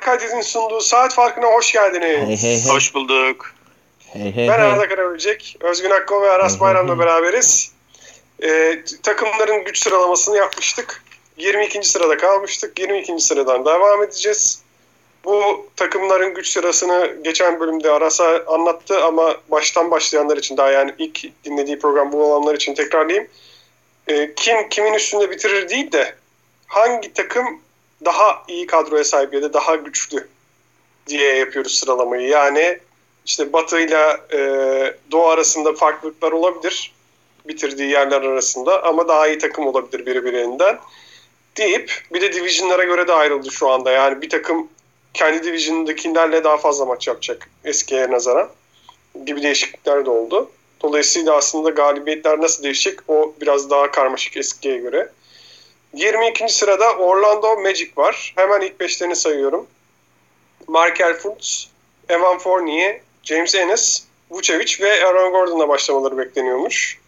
Kaydet'in sunduğu saat farkına hoş geldiniz. Hey hey hey. Hoş bulduk. Hey hey Ben hey. Arda Karaböcek, Özgün Akko ve Aras Bayram'la beraberiz. Ee, takımların güç sıralamasını yapmıştık. 22. sırada kalmıştık. 22. sıradan devam edeceğiz. Bu takımların güç sırasını geçen bölümde Aras'a anlattı ama baştan başlayanlar için daha yani ilk dinlediği program bu olanlar için tekrarlayayım. Ee, kim kimin üstünde bitirir değil de hangi takım daha iyi kadroya sahip ya da daha güçlü diye yapıyoruz sıralamayı. Yani işte Batı ile Doğu arasında farklılıklar olabilir bitirdiği yerler arasında ama daha iyi takım olabilir birbirinden deyip bir de divisionlara göre de ayrıldı şu anda. Yani bir takım kendi division'dakilerle daha fazla maç yapacak eskiye nazaran gibi değişiklikler de oldu. Dolayısıyla aslında galibiyetler nasıl değişecek o biraz daha karmaşık eskiye göre. 22. sırada Orlando Magic var. Hemen ilk beşlerini sayıyorum. Markel Fultz, Evan Fournier, James Ennis, Vucevic ve Aaron Gordon'la başlamaları bekleniyormuş.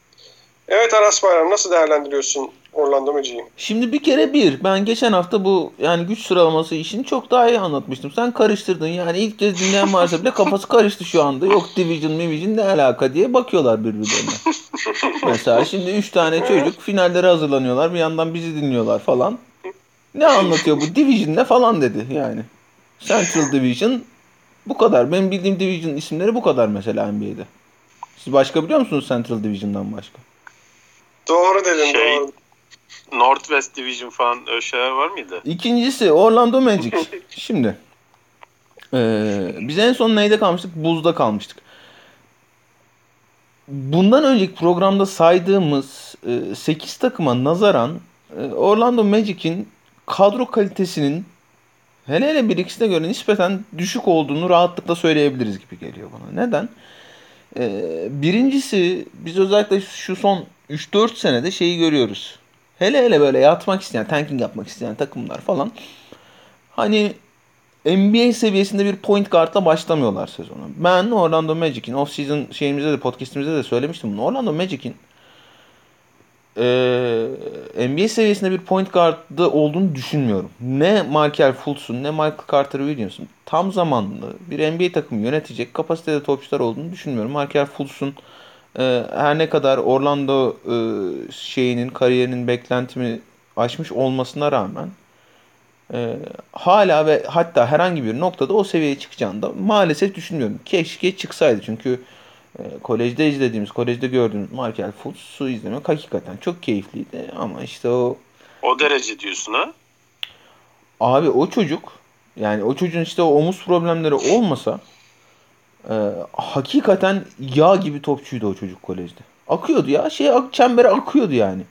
Evet Aras Bayram nasıl değerlendiriyorsun Orlando Magic'i? Şimdi bir kere bir. Ben geçen hafta bu yani güç sıralaması işini çok daha iyi anlatmıştım. Sen karıştırdın. Yani ilk kez dinleyen varsa bile kafası karıştı şu anda. Yok Division, Division ne alaka diye bakıyorlar birbirlerine. Mesela şimdi 3 tane çocuk finallere hazırlanıyorlar. Bir yandan bizi dinliyorlar falan. Ne anlatıyor bu? Division ne falan dedi yani. Central Division bu kadar. Benim bildiğim Division isimleri bu kadar mesela NBA'de. Siz başka biliyor musunuz Central Division'dan başka? Doğru dedin Şey- doğru. Northwest Division falan öyle şeyler var mıydı? İkincisi Orlando Magic. Şimdi eee biz en son neyde kalmıştık? Buzda kalmıştık. Bundan önceki programda saydığımız 8 takıma nazaran e, Orlando Magic'in kadro kalitesinin hele hele bir ikisine göre nispeten düşük olduğunu rahatlıkla söyleyebiliriz gibi geliyor bana. Neden? Ee, birincisi biz özellikle şu son 3-4 senede şeyi görüyoruz. Hele hele böyle yatmak isteyen, tanking yapmak isteyen takımlar falan. Hani NBA seviyesinde bir point guardla başlamıyorlar sezonu. Ben Orlando Magic'in off-season şeyimizde de podcast'imizde de söylemiştim bunu. Orlando Magic'in eee NBA seviyesinde bir point guard'ı olduğunu düşünmüyorum. Ne Markel Fultz'un ne Michael Carter Williams'ın tam zamanlı bir NBA takımı yönetecek kapasitede topçular olduğunu düşünmüyorum. Markel Fultz'un eee, her ne kadar Orlando eee, şeyinin kariyerinin beklentimi aşmış olmasına rağmen eee, hala ve hatta herhangi bir noktada o seviyeye çıkacağını da maalesef düşünmüyorum. Keşke çıksaydı çünkü e, kolejde izlediğimiz, kolejde gördüğümüz Markel Fultz'u izlemek hakikaten çok keyifliydi. Ama işte o O derece diyorsun ha? abi o çocuk yani o çocuğun işte o omuz problemleri olmasa e, hakikaten yağ gibi topçuydu o çocuk kolejde. Akıyordu ya. Şey çembere akıyordu yani.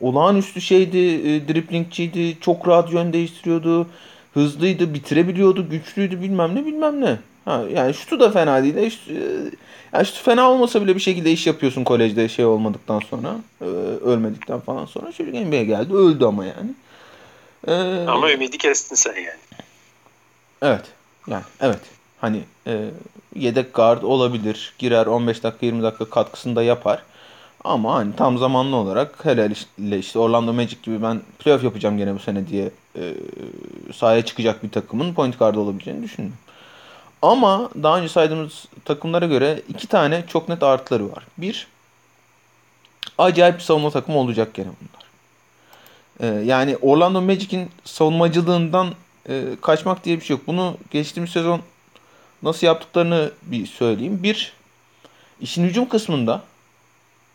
Olağanüstü şeydi, e, driplingçiydi, çok rahat yön değiştiriyordu, hızlıydı, bitirebiliyordu, güçlüydü bilmem ne bilmem ne. Ha, yani şutu da fena değil. de şutu- yani şutu fena olmasa bile bir şekilde iş yapıyorsun kolejde şey olmadıktan sonra, e, ölmedikten falan sonra. Çocuk NBA'ye geldi, öldü ama yani. E, Ama ümidi kestin sen yani. Evet. Yani evet. Hani e, yedek guard olabilir. Girer 15 dakika 20 dakika katkısını da yapar. Ama hani tam zamanlı olarak hele işte, Orlando Magic gibi ben playoff yapacağım gene bu sene diye e, sahaya çıkacak bir takımın point guard olabileceğini düşünmüyorum. Ama daha önce saydığımız takımlara göre iki tane çok net artıları var. Bir, acayip bir savunma takımı olacak gene bunlar. Ee, yani Orlando Magic'in savunmacılığından e, kaçmak diye bir şey yok. Bunu geçtiğimiz sezon nasıl yaptıklarını bir söyleyeyim. Bir, işin hücum kısmında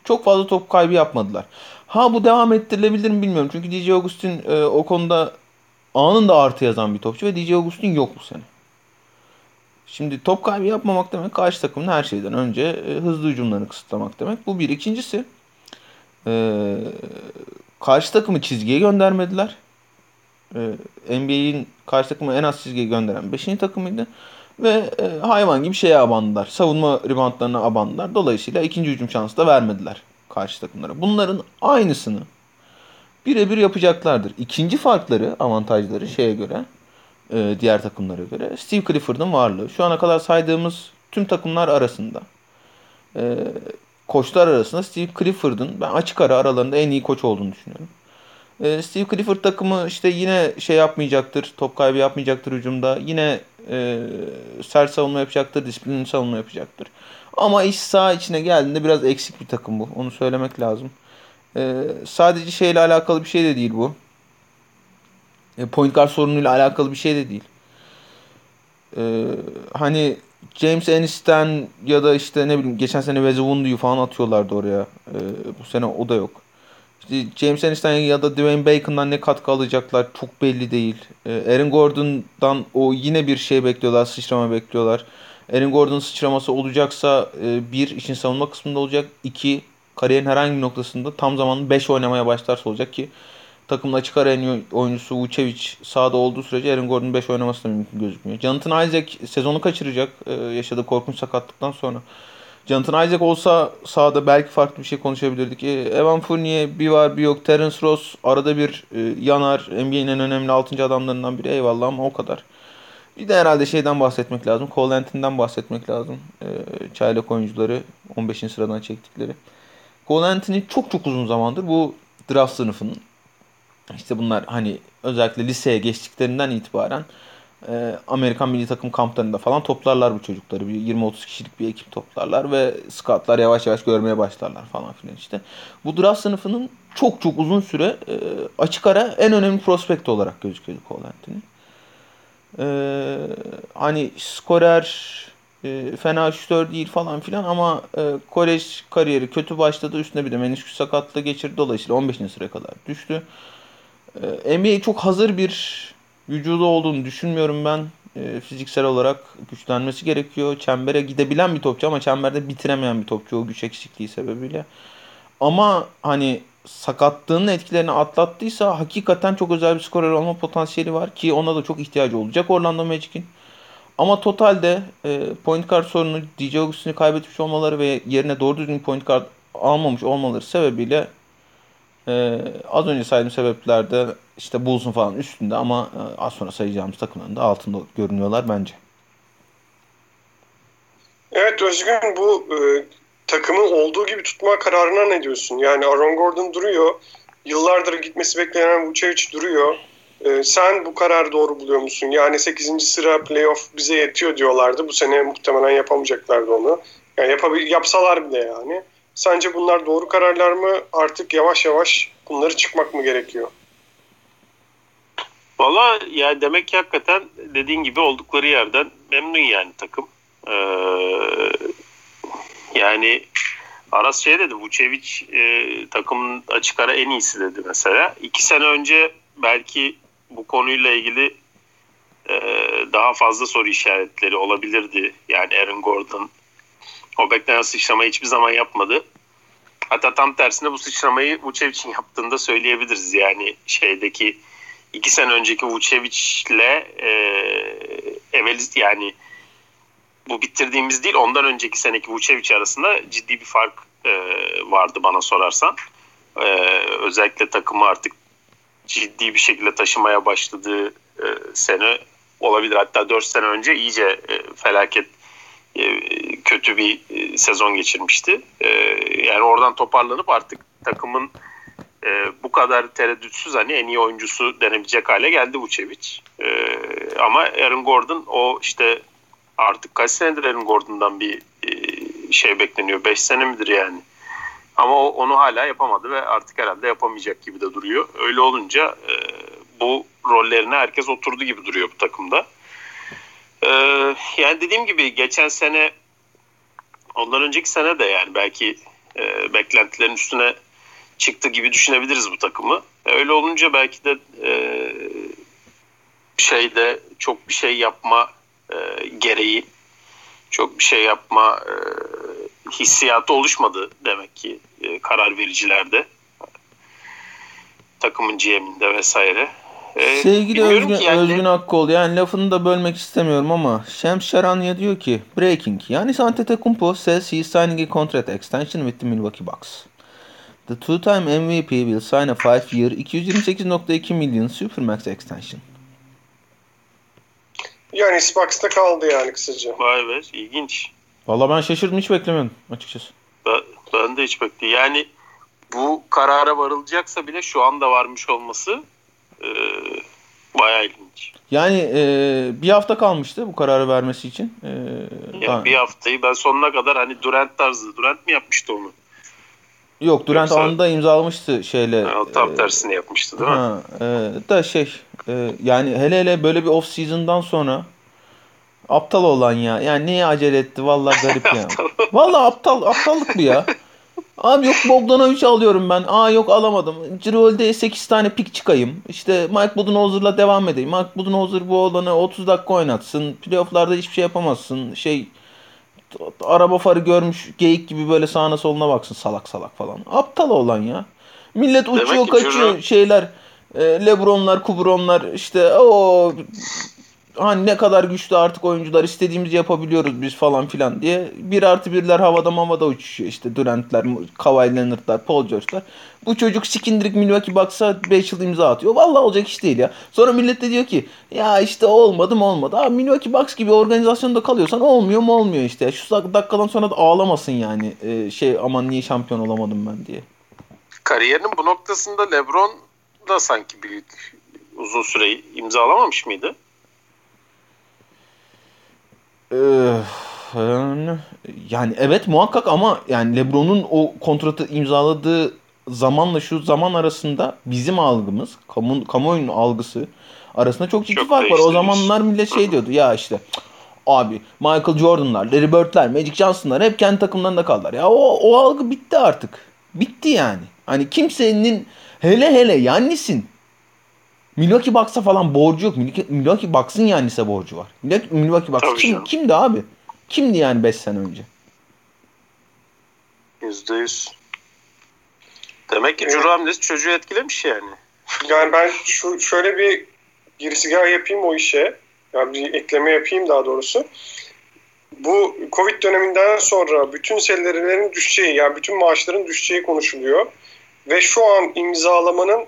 çok fazla top kaybı yapmadılar. Ha bu devam ettirilebilir mi bilmiyorum. Çünkü DJ Augustin e, o konuda anında artı yazan bir topçu ve DJ Augustin yok bu sene. Şimdi top kaybı yapmamak demek karşı takımın her şeyden önce e, hızlı hücumlarını kısıtlamak demek. Bu bir. İkincisi e, karşı takımı çizgiye göndermediler. E, NBA'in karşı takımı en az çizgiye gönderen 5. takımıydı. Ve e, hayvan gibi şeye abandılar. Savunma reboundlarına abandılar. Dolayısıyla ikinci hücum şansı da vermediler karşı takımlara. Bunların aynısını birebir yapacaklardır. İkinci farkları, avantajları şeye göre, e, diğer takımlara göre Steve Clifford'ın varlığı. Şu ana kadar saydığımız tüm takımlar arasında e, koçlar arasında Steve Clifford'ın ben açık ara aralarında en iyi koç olduğunu düşünüyorum. E, Steve Clifford takımı işte yine şey yapmayacaktır. Top kaybı yapmayacaktır hücumda. Yine e, sert savunma yapacaktır. Disiplinli savunma yapacaktır. Ama iş sağ içine geldiğinde biraz eksik bir takım bu. Onu söylemek lazım. E, sadece şeyle alakalı bir şey de değil bu. E, point guard sorunuyla alakalı bir şey de değil. E, hani James Ennis'ten ya da işte ne bileyim geçen sene Vezewundu'yu falan atıyorlardı oraya. E, bu sene o da yok. James Ennis'ten ya da Dwayne Bacon'dan ne katkı alacaklar çok belli değil. E, Aaron Gordon'dan o yine bir şey bekliyorlar, sıçrama bekliyorlar. Aaron Gordon'un sıçraması olacaksa e, bir işin savunma kısmında olacak. iki kariyerin herhangi bir noktasında tam zamanlı 5 oynamaya başlarsa olacak ki takımın açık en oyuncusu Vucevic sahada olduğu sürece Aaron Gordon 5 oynaması da mümkün gözükmüyor. Jonathan Isaac sezonu kaçıracak e, yaşadığı korkunç sakatlıktan sonra. Jonathan Isaac olsa sahada belki farklı bir şey konuşabilirdik. E, Evan Fournier bir var bir yok. Terence Ross arada bir e, yanar. NBA'nin en önemli 6. adamlarından biri eyvallah ama o kadar. Bir de herhalde şeyden bahsetmek lazım. Cole Anthony'den bahsetmek lazım. E, çaylak oyuncuları 15. sıradan çektikleri. Cole Anthony çok çok uzun zamandır bu draft sınıfının işte bunlar hani özellikle liseye geçtiklerinden itibaren e, Amerikan milli takım kamplarında falan toplarlar bu çocukları. Bir 20-30 kişilik bir ekip toplarlar ve scoutlar yavaş yavaş görmeye başlarlar falan filan işte. Bu draft sınıfının çok çok uzun süre e, açık ara en önemli prospekt olarak gözüküyordu Cole Anthony. E, hani skorer e, fena şütör değil falan filan ama e, kolej kariyeri kötü başladı. Üstüne bir de menisküs sakatlığı geçirdi. Dolayısıyla 15. sıraya kadar düştü. E, NBA çok hazır bir vücudu olduğunu düşünmüyorum ben. E, fiziksel olarak güçlenmesi gerekiyor. Çembere gidebilen bir topçu ama çemberde bitiremeyen bir topçu o güç eksikliği sebebiyle. Ama hani sakatlığının etkilerini atlattıysa hakikaten çok özel bir skorer olma potansiyeli var ki ona da çok ihtiyacı olacak Orlando Magic'in. Ama totalde e, point guard sorunu DJ Augustin'i kaybetmiş olmaları ve yerine doğru düzgün point guard almamış olmaları sebebiyle e, az önce saydığım sebeplerde işte Bulls'un falan üstünde ama e, az sonra sayacağımız takımların da altında görünüyorlar bence. Evet Özgün bu e, takımı olduğu gibi tutma kararına ne diyorsun? Yani Aaron Gordon duruyor. Yıllardır gitmesi beklenen Vucevic duruyor. E, sen bu kararı doğru buluyor musun? Yani 8. sıra playoff bize yetiyor diyorlardı. Bu sene muhtemelen yapamayacaklardı onu. Yani yapabil yapsalar bile yani. Sence bunlar doğru kararlar mı? Artık yavaş yavaş bunları çıkmak mı gerekiyor? Valla ya demek ki hakikaten dediğin gibi oldukları yerden memnun yani takım. Ee, yani Aras şey dedi Vucevic e, takımın açık ara en iyisi dedi mesela. İki sene önce belki bu konuyla ilgili e, daha fazla soru işaretleri olabilirdi. Yani Aaron Gordon o beklenen sıçramayı hiçbir zaman yapmadı. Hatta tam tersine bu sıçramayı Vucevic'in yaptığında söyleyebiliriz. Yani şeydeki iki sene önceki Vucevic'le e, evvel yani bu bitirdiğimiz değil ondan önceki seneki Vucevic arasında ciddi bir fark e, vardı bana sorarsan. E, özellikle takımı artık ciddi bir şekilde taşımaya başladığı e, sene olabilir. Hatta 4 sene önce iyice e, felaket kötü bir e, sezon geçirmişti. E, yani oradan toparlanıp artık takımın bu kadar tereddütsüz hani en iyi oyuncusu denebilecek hale geldi Vucevic. ama Aaron Gordon o işte artık kaç senedir Aaron Gordon'dan bir şey bekleniyor. 5 sene midir yani? Ama o, onu hala yapamadı ve artık herhalde yapamayacak gibi de duruyor. Öyle olunca bu rollerine herkes oturdu gibi duruyor bu takımda. Yani dediğim gibi geçen sene ondan önceki sene de yani belki e, beklentilerin üstüne çıktı gibi düşünebiliriz bu takımı. E, öyle olunca belki de e, şeyde çok bir şey yapma e, gereği, çok bir şey yapma e, hissiyatı oluşmadı demek ki e, karar vericilerde. Takımın GM'inde vesaire. Ee, Sevgili Özgün, yani. Özgün Akkol yani lafını da bölmek istemiyorum ama Şems Şaranya diyor ki Breaking yani Antetokounmpo says he is signing a contract extension with the Milwaukee Bucks. The two-time MVP will sign a 5-year 228.2 million Supermax extension. Yani Bucks'ta kaldı yani kısaca. Vay be ilginç. Valla ben şaşırdım hiç beklemiyordum açıkçası. Ben, ben de hiç bekledim. Yani bu karara varılacaksa bile şu anda varmış olması e, bayağı ilginç. Yani e, bir hafta kalmıştı bu kararı vermesi için. E, ya bir haftayı ben sonuna kadar hani Durant tarzı. Durant mi yapmıştı onu? Yok Durant Yoksa, anında imzalamıştı şeyle. Ha, o tam e, tersini yapmıştı değil ha, mi? E, da şey e, yani hele hele böyle bir off season'dan sonra aptal olan ya. Yani niye acele etti? Vallahi garip ya. Vallahi aptal aptallık bu ya. Abi yok Bogdanovic alıyorum ben. Aa yok alamadım. Cirolde 8 tane pik çıkayım. İşte Mike Budenholzer'la devam edeyim. Mike Budenholzer bu olanı 30 dakika oynatsın. Playoff'larda hiçbir şey yapamazsın. Şey araba farı görmüş geyik gibi böyle sağına soluna baksın salak salak falan. Aptal olan ya. Millet uçuyor kaçıyor Ciro... şeyler. E, Lebronlar, Kubronlar işte o hani ne kadar güçlü artık oyuncular istediğimizi yapabiliyoruz biz falan filan diye. Bir artı birler havada havada uçuşuyor işte Durant'ler, Kawhi Leonard'lar, Paul George'lar. Bu çocuk sikindirik Milwaukee Bucks'a 5 yıl imza atıyor. Vallahi olacak iş değil ya. Sonra millet de diyor ki ya işte olmadı mı olmadı. Abi Milwaukee Bucks gibi organizasyonda kalıyorsan olmuyor mu olmuyor işte. Şu dakikadan sonra da ağlamasın yani. Ee, şey aman niye şampiyon olamadım ben diye. Kariyerinin bu noktasında LeBron da sanki büyük uzun süre imzalamamış mıydı? Yani evet muhakkak ama yani LeBron'un o kontratı imzaladığı zamanla şu zaman arasında bizim algımız, kamu, kamuoyunun algısı arasında çok ciddi çok fark var. O zamanlar millet şey diyordu ya işte abi Michael Jordan'lar, Larry Bird'ler, Magic Johnson'lar hep kendi takımlarında kaldılar. Ya o, o algı bitti artık. Bitti yani. Hani kimsenin hele hele Yannis'in Milwaukee Bucks'a falan borcu yok. Milwaukee Bucks'ın yani ise borcu var. Milwaukee Bucks kim, canım. kimdi abi? Kimdi yani 5 sene önce? Yüzde yüz. Demek ki Curu hamlesi çocuğu etkilemiş yani. Yani ben şu şöyle bir girizgah yapayım o işe. Yani bir ekleme yapayım daha doğrusu. Bu Covid döneminden sonra bütün serilerin düşeceği yani bütün maaşların düşeceği konuşuluyor. Ve şu an imzalamanın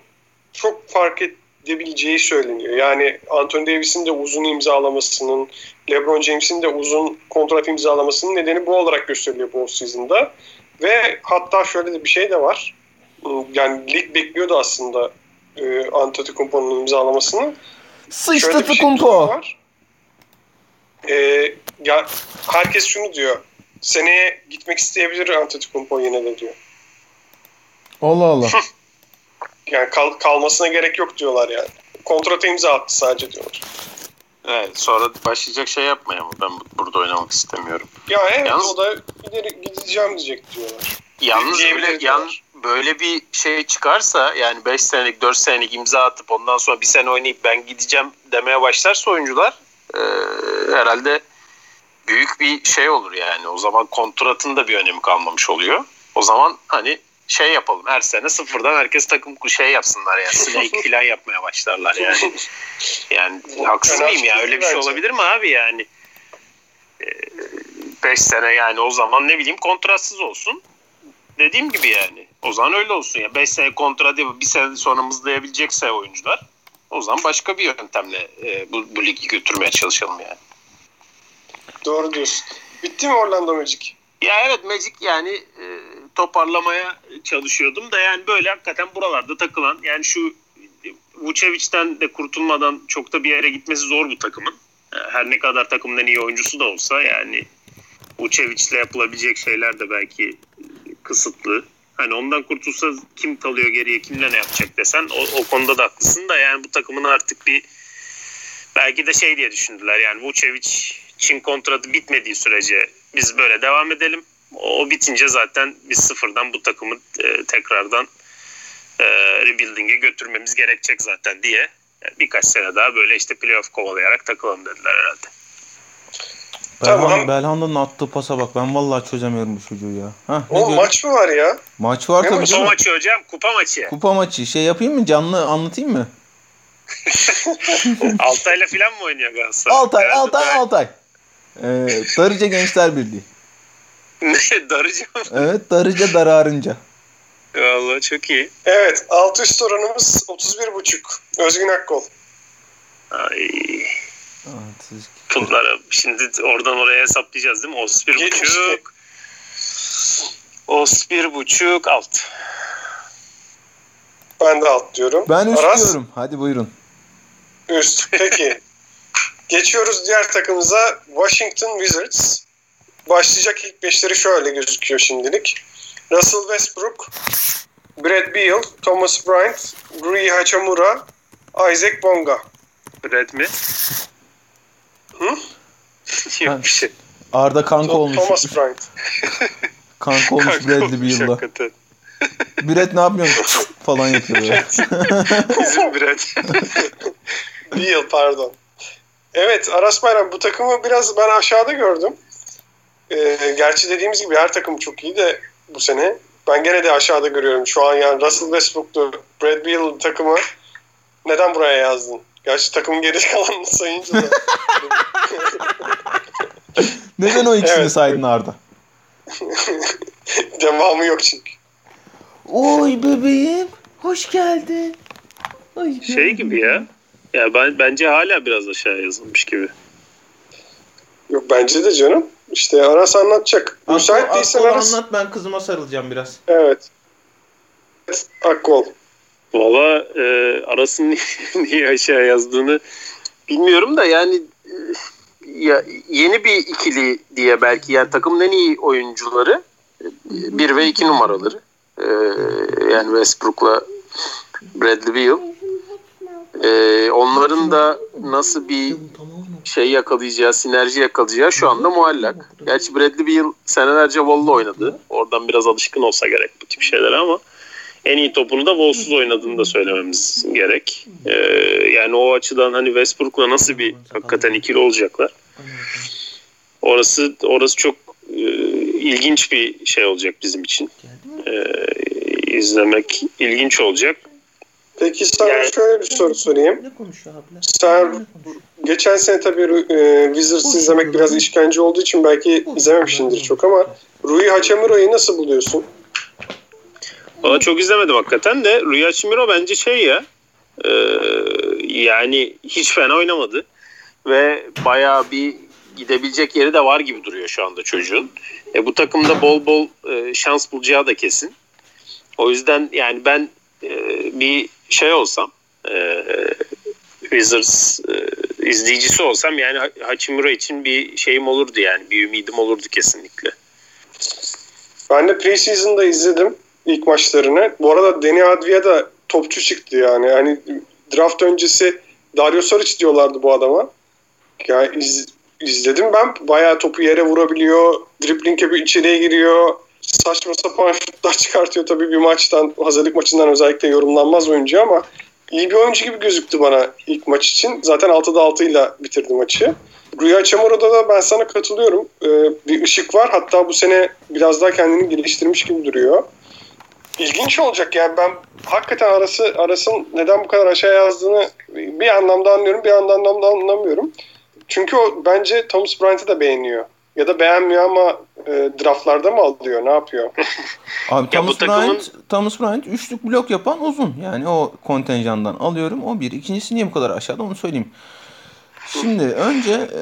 çok fark et, gidebileceği söyleniyor. Yani Anthony Davis'in de uzun imzalamasının, LeBron James'in de uzun kontrat imzalamasının nedeni bu olarak gösteriliyor bu season'da. Ve hatta şöyle de bir şey de var. Yani lig bekliyordu aslında e, Antetokounmpo'nun imzalamasını. Sıçtı Tukumpo. Şey. E, ya herkes şunu diyor. Seneye gitmek isteyebilir Antetokounmpo yine de diyor. Allah Allah. Yani kal, kalmasına gerek yok diyorlar yani. Kontratı imza attı sadece diyorlar. Evet sonra başlayacak şey yapmaya mı? Ben burada oynamak istemiyorum. Ya evet Yalnız, o da ileri gideceğim diyecek diyorlar. Yalnız böyle, yan, böyle bir şey çıkarsa yani 5 senelik 4 senelik imza atıp ondan sonra bir sene oynayıp ben gideceğim demeye başlarsa oyuncular e, herhalde büyük bir şey olur yani. O zaman kontratın da bir önemi kalmamış oluyor. O zaman hani şey yapalım her sene sıfırdan herkes takım şey yapsınlar yani snake falan yapmaya başlarlar yani. Yani haksız mıyım ya öyle bir şey olabilir mi abi yani? 5 ee, sene yani o zaman ne bileyim kontratsız olsun. Dediğim gibi yani. O zaman öyle olsun ya. 5 sene kontrat yapıp bir sene sonra mızlayabilecekse oyuncular o zaman başka bir yöntemle e, bu, bu ligi götürmeye çalışalım yani. Doğru diyorsun. Bitti mi Orlando Magic? Ya evet Magic yani e, toparlamaya çalışıyordum da yani böyle hakikaten buralarda takılan yani şu Vucevic'ten de kurtulmadan çok da bir yere gitmesi zor bu takımın. Her ne kadar takımın en iyi oyuncusu da olsa yani Vucevic'le yapılabilecek şeyler de belki kısıtlı. Hani ondan kurtulsa kim kalıyor geriye, kimle ne yapacak desen o, o konuda da haklısın da yani bu takımın artık bir belki de şey diye düşündüler yani Vucevic Çin kontratı bitmediği sürece biz böyle devam edelim. O bitince zaten biz sıfırdan bu takımı e, tekrardan e, rebuilding'e götürmemiz gerekecek zaten diye yani birkaç sene daha böyle işte playoff kovalayarak takılalım dediler herhalde. Belhan, tamam. Belhanda'nın attığı pasa bak ben vallahi çözemiyorum bu çocuğu ya. Hah, o gördün? maç mı var ya? Maç var ne tabii. Kupa maçı hocam kupa maçı. Kupa maçı şey yapayım mı canlı anlatayım mı? Altay'la falan mı oynuyor Galatasaray? Altay, Altay, Altay. Ee, Darıca Gençler Birliği. Ne? Darıca mı? Evet Darıca Dararınca. Valla çok iyi. Evet alt üst oranımız 31.5. Özgün Akkol. Ay. Bunları şimdi oradan oraya hesaplayacağız değil mi? 31.5. 31.5 alt. Ben de alt diyorum. Ben üst Aras, diyorum. Hadi buyurun. Üst. Peki. Geçiyoruz diğer takımımıza Washington Wizards. Başlayacak ilk beşleri şöyle gözüküyor şimdilik. Russell Westbrook, Brad Beal, Thomas Bryant, Rui Hachimura, Isaac Bonga. Brad mi? Hı? Yok bir şey. Arda kanka olmuş. Thomas Bryant. Kanka olmuş Kanka Bradley olmuş Beal'la. hakikaten. Brad ne yapıyorsun falan yapıyor. Bizim Brad. Beal pardon. Evet Aras Bayram bu takımı biraz ben aşağıda gördüm. Ee, gerçi dediğimiz gibi her takım çok iyi de bu sene. Ben gene de aşağıda görüyorum. Şu an yani Russell Westbrook'tu, Brad Beal takımı neden buraya yazdın? Gerçi takımın geri kalanını sayınca da. Neden o ikisini Evet. saydın Arda? Devamı yok çünkü. Oy bebeğim. Hoş geldin. Ay, Şey gibi ya. Ya ben bence hala biraz aşağı yazılmış gibi. Yok bence de canım. İşte Aras anlatacak. Müsait değilsen Aras. anlat ben kızıma sarılacağım biraz. Evet. Evet, Akkol. Valla e, Aras'ın niye aşağı yazdığını bilmiyorum da yani e, ya yeni bir ikili diye belki yani takımın en iyi oyuncuları e, bir ve iki numaraları E, yani Westbrook'la Bradley Beal E, onların da nasıl bir şey yakalayacağı, sinerji yakalayacağı şu anda muallak. Gerçi Bradley Beal senelerce Wall'la oynadı. Oradan biraz alışkın olsa gerek bu tip şeylere ama en iyi topunu da Wall'suz oynadığını da söylememiz gerek. Ee, yani o açıdan hani Westbrook'la nasıl bir hakikaten ikili olacaklar. Orası orası çok e, ilginç bir şey olacak bizim için. Ee, izlemek ilginç olacak. Peki sana Yani- şöyle bir soru sorayım. Ne konuşuyor abla? Sen geçen sene tabii e, Wizards izlemek biraz işkence olduğu için belki izlememişsindir çok ama Rui Hachimura'yı nasıl buluyorsun? Valla çok izlemedim hakikaten de Rüya Hachimura bence şey ya e, yani hiç fena oynamadı ve bayağı bir gidebilecek yeri de var gibi duruyor şu anda çocuğun. E, bu takımda bol bol e, şans bulacağı da kesin. O yüzden yani ben bir şey olsam e, Wizards e, izleyicisi olsam yani Ha- Hachimura için bir şeyim olurdu yani bir ümidim olurdu kesinlikle. Ben de preseason'da izledim ilk maçlarını. Bu arada Deni Advia da topçu çıktı yani. Hani draft öncesi Dario Saric diyorlardı bu adama. Yani iz- izledim ben. Bayağı topu yere vurabiliyor. Dribbling yapıyor, içeriye giriyor. Saçma sapan şutlar çıkartıyor tabii bir maçtan. Hazırlık maçından özellikle yorumlanmaz oyuncu ama iyi bir oyuncu gibi gözüktü bana ilk maç için. Zaten 6'da 6 ile bitirdi maçı. Rüya Çamura'da da ben sana katılıyorum. Ee, bir ışık var. Hatta bu sene biraz daha kendini geliştirmiş gibi duruyor. İlginç olacak yani ben hakikaten arası arasın neden bu kadar aşağı yazdığını bir anlamda anlıyorum bir anlamda anlamıyorum. Çünkü o bence Thomas Bryant'ı da beğeniyor. Ya da beğenmiyor ama e, draftlarda mı alıyor? Ne yapıyor? Abi Ya Thomas bu takımın- Bryant, Thomas Bryant üçlük blok yapan uzun. Yani o kontenjandan alıyorum. O bir. İkincisi niye bu kadar aşağıda onu söyleyeyim. Şimdi önce e,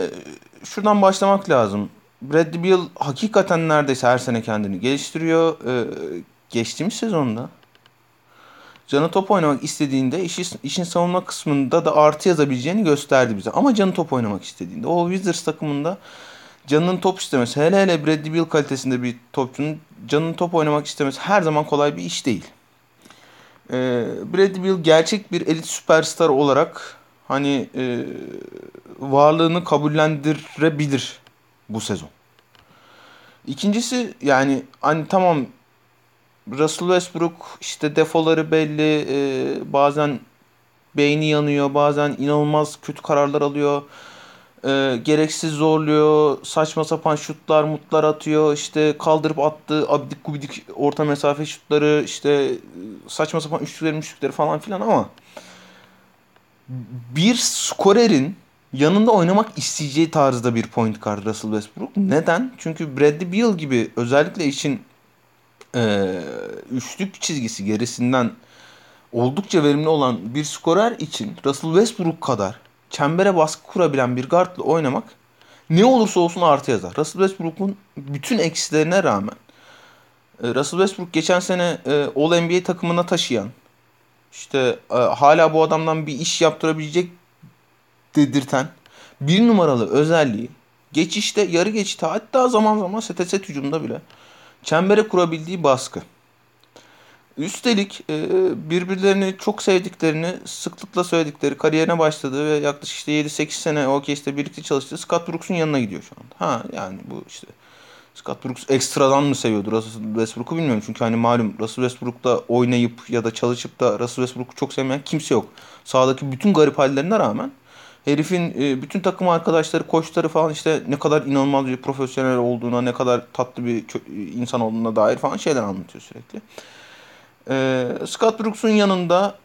şuradan başlamak lazım. Bradley Beal hakikaten neredeyse her sene kendini geliştiriyor. E, geçtiğimiz sezonda canı top oynamak istediğinde işi, işin savunma kısmında da artı yazabileceğini gösterdi bize. Ama canı top oynamak istediğinde o Wizards takımında canının top istemesi hele hele Bradley Beal kalitesinde bir topçunun canının top oynamak istemesi her zaman kolay bir iş değil. Ee, Bradley Beal gerçek bir elit süperstar olarak hani e, varlığını kabullendirebilir bu sezon. İkincisi yani hani tamam Russell Westbrook işte defoları belli e, bazen beyni yanıyor bazen inanılmaz kötü kararlar alıyor e, gereksiz zorluyor saçma sapan şutlar mutlar atıyor işte kaldırıp attığı abidik gubidik orta mesafe şutları işte e, saçma sapan üçlükleri müşlükleri falan filan ama bir skorerin yanında oynamak isteyeceği tarzda bir point guard Russell Westbrook. Neden? Çünkü Bradley Beal gibi özellikle için e, üçlük çizgisi gerisinden oldukça verimli olan bir skorer için Russell Westbrook kadar çembere baskı kurabilen bir guardla oynamak ne olursa olsun artı yazar. Russell Westbrook'un bütün eksilerine rağmen e, Russell Westbrook geçen sene e, All NBA takımına taşıyan işte e, hala bu adamdan bir iş yaptırabilecek dedirten bir numaralı özelliği geçişte, yarı geçişte hatta zaman zaman sete set hücumda bile çembere kurabildiği baskı. Üstelik e, birbirlerini çok sevdiklerini sıklıkla söyledikleri kariyerine başladığı ve yaklaşık işte 7-8 sene OKS'te birlikte çalıştığı Scott Brooks'un yanına gidiyor şu anda. Ha yani bu işte Scott Brooks ekstradan mı seviyordu Russell Westbrook'u bilmiyorum. Çünkü hani malum Russell Westbrook'ta oynayıp ya da çalışıp da Russell Westbrook'u çok sevmeyen kimse yok. Sahadaki bütün garip hallerine rağmen herifin e, bütün takım arkadaşları, koçları falan işte ne kadar inanılmaz bir profesyonel olduğuna, ne kadar tatlı bir insan olduğuna dair falan şeyler anlatıyor sürekli. Ee, Scott Brooks'un yanında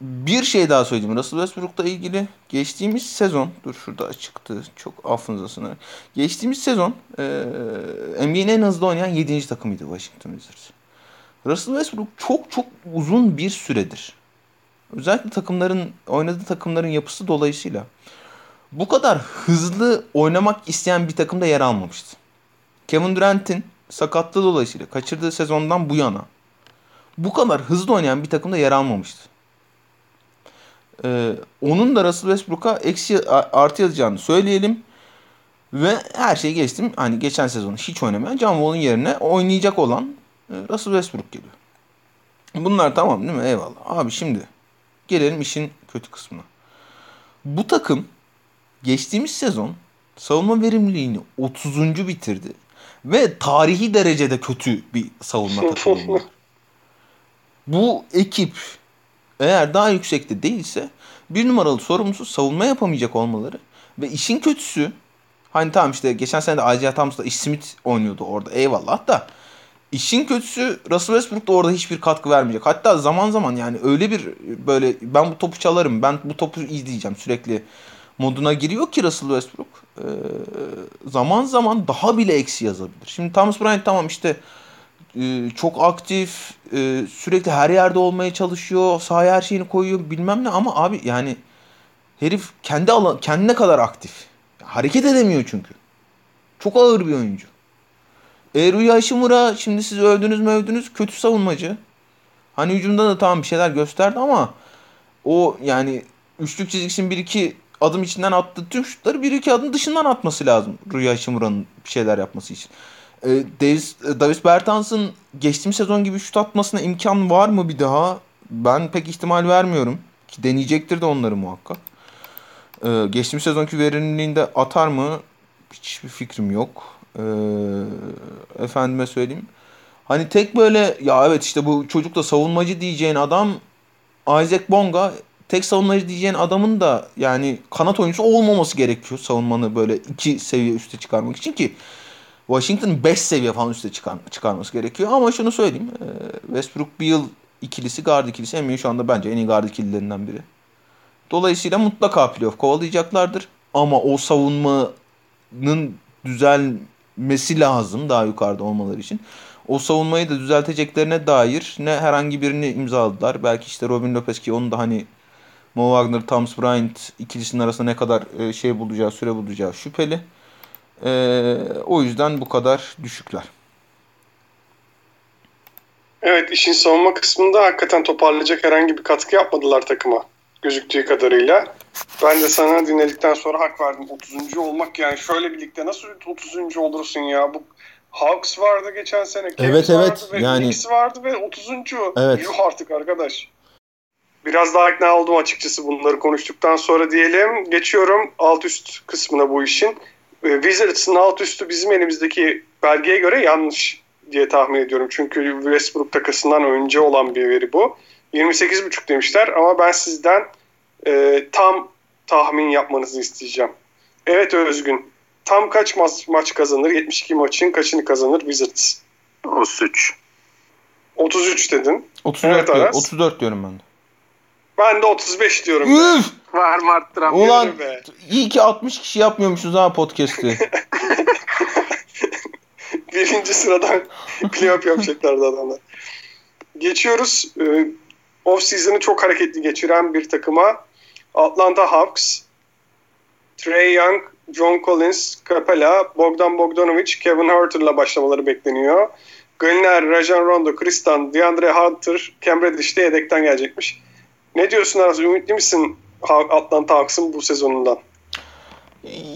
bir şey daha söyleyeyim. Russell Westbrook'la ilgili geçtiğimiz sezon, dur şurada çıktı çok affınıza. Geçtiğimiz sezon e, NBA'nin en hızlı oynayan 7. takımıydı Washington Wizards. Russell Westbrook çok çok uzun bir süredir. Özellikle takımların oynadığı takımların yapısı dolayısıyla bu kadar hızlı oynamak isteyen bir takımda yer almamıştı. Kevin Durant'in sakatlığı dolayısıyla kaçırdığı sezondan bu yana bu kadar hızlı oynayan bir takımda yer almamıştı. Ee, onun da Russell Westbrook'a eksi artı yazacağını söyleyelim. Ve her şeyi geçtim. Hani geçen sezon hiç oynamayan John Wall'un yerine oynayacak olan e, Russell Westbrook geliyor. Bunlar tamam değil mi? Eyvallah. Abi şimdi gelelim işin kötü kısmına. Bu takım geçtiğimiz sezon savunma verimliliğini 30. bitirdi. Ve tarihi derecede kötü bir savunma takımı. Bu ekip eğer daha yüksekte değilse bir numaralı sorumlusu savunma yapamayacak olmaları ve işin kötüsü hani tamam işte geçen sene de Isaiah Thomas'la Ish Smith oynuyordu orada eyvallah da işin kötüsü Russell Westbrook da orada hiçbir katkı vermeyecek. Hatta zaman zaman yani öyle bir böyle ben bu topu çalarım ben bu topu izleyeceğim sürekli moduna giriyor ki Russell Westbrook zaman zaman daha bile eksi yazabilir. Şimdi Thomas Bryant tamam işte çok aktif, e, sürekli her yerde olmaya çalışıyor, sahaya her şeyini koyuyor bilmem ne ama abi yani herif kendi alan, kendine kadar aktif. Hareket edemiyor çünkü. Çok ağır bir oyuncu. Eruya Hashimura şimdi siz övdünüz mü övdünüz kötü savunmacı. Hani hücumda da tamam bir şeyler gösterdi ama o yani üçlük çizgisinin bir iki adım içinden attığı tüm şutları bir iki adım dışından atması lazım Rüya Hashimura'nın bir şeyler yapması için. E, Davis, e, Davis Bertans'ın geçtiğimiz sezon gibi şut atmasına imkan var mı bir daha? Ben pek ihtimal vermiyorum. Ki deneyecektir de onları muhakkak. Ee, geçtiğimiz sezonki verimliliğinde atar mı? Hiçbir fikrim yok. Ee, efendime söyleyeyim. Hani tek böyle ya evet işte bu çocukla savunmacı diyeceğin adam Isaac Bonga tek savunmacı diyeceğin adamın da yani kanat oyuncusu olmaması gerekiyor savunmanı böyle iki seviye üste çıkarmak için ki Washington 5 seviye falan üstte çıkar, çıkarması gerekiyor. Ama şunu söyleyeyim. E, Westbrook bir yıl ikilisi, guard ikilisi NBA'nin şu anda bence en iyi guard ikililerinden biri. Dolayısıyla mutlaka playoff kovalayacaklardır. Ama o savunmanın düzelmesi lazım daha yukarıda olmaları için. O savunmayı da düzelteceklerine dair ne herhangi birini imzaladılar. Belki işte Robin Lopez ki onu da hani Mo Wagner, Thomas Bryant ikilisinin arasında ne kadar e, şey bulacağı, süre bulacağı şüpheli. Ee, o yüzden bu kadar düşükler. Evet işin savunma kısmında hakikaten toparlayacak herhangi bir katkı yapmadılar takıma gözüktüğü kadarıyla. Ben de sana dinledikten sonra hak verdim. 30. olmak yani şöyle birlikte nasıl 30. olursun ya? Bu Hawks vardı geçen sene. Cavs evet evet. Ve yani... Knicks vardı ve 30. Evet. Yuh artık arkadaş. Biraz daha ikna oldum açıkçası bunları konuştuktan sonra diyelim. Geçiyorum alt üst kısmına bu işin. Wizards'ın alt üstü bizim elimizdeki belgeye göre yanlış diye tahmin ediyorum. Çünkü Westbrook takasından önce olan bir veri bu. 28.5 demişler ama ben sizden e, tam tahmin yapmanızı isteyeceğim. Evet Özgün. Tam kaç maç, maç kazanır? 72 maçın kaçını kazanır Wizards? 33. 33 dedin. 34, evet, diyor, 34 diyorum ben de. Ben de 35 diyorum. Üf! Var mı arttıramıyorum Ulan be. iyi ki 60 kişi yapmıyormuşuz ha podcast'i. Birinci sıradan playoff yapacaklardı adamlar. Geçiyoruz. Ee, off season'ı çok hareketli geçiren bir takıma. Atlanta Hawks. Trey Young, John Collins, Capella, Bogdan Bogdanovic, Kevin Herter'la başlamaları bekleniyor. Gallinari, Rajon Rondo, Kristan, DeAndre Hunter, Cam Reddish de yedekten gelecekmiş. Ne diyorsun Aras? Ümitli misin Atlanta Hawks'ın bu sezonundan?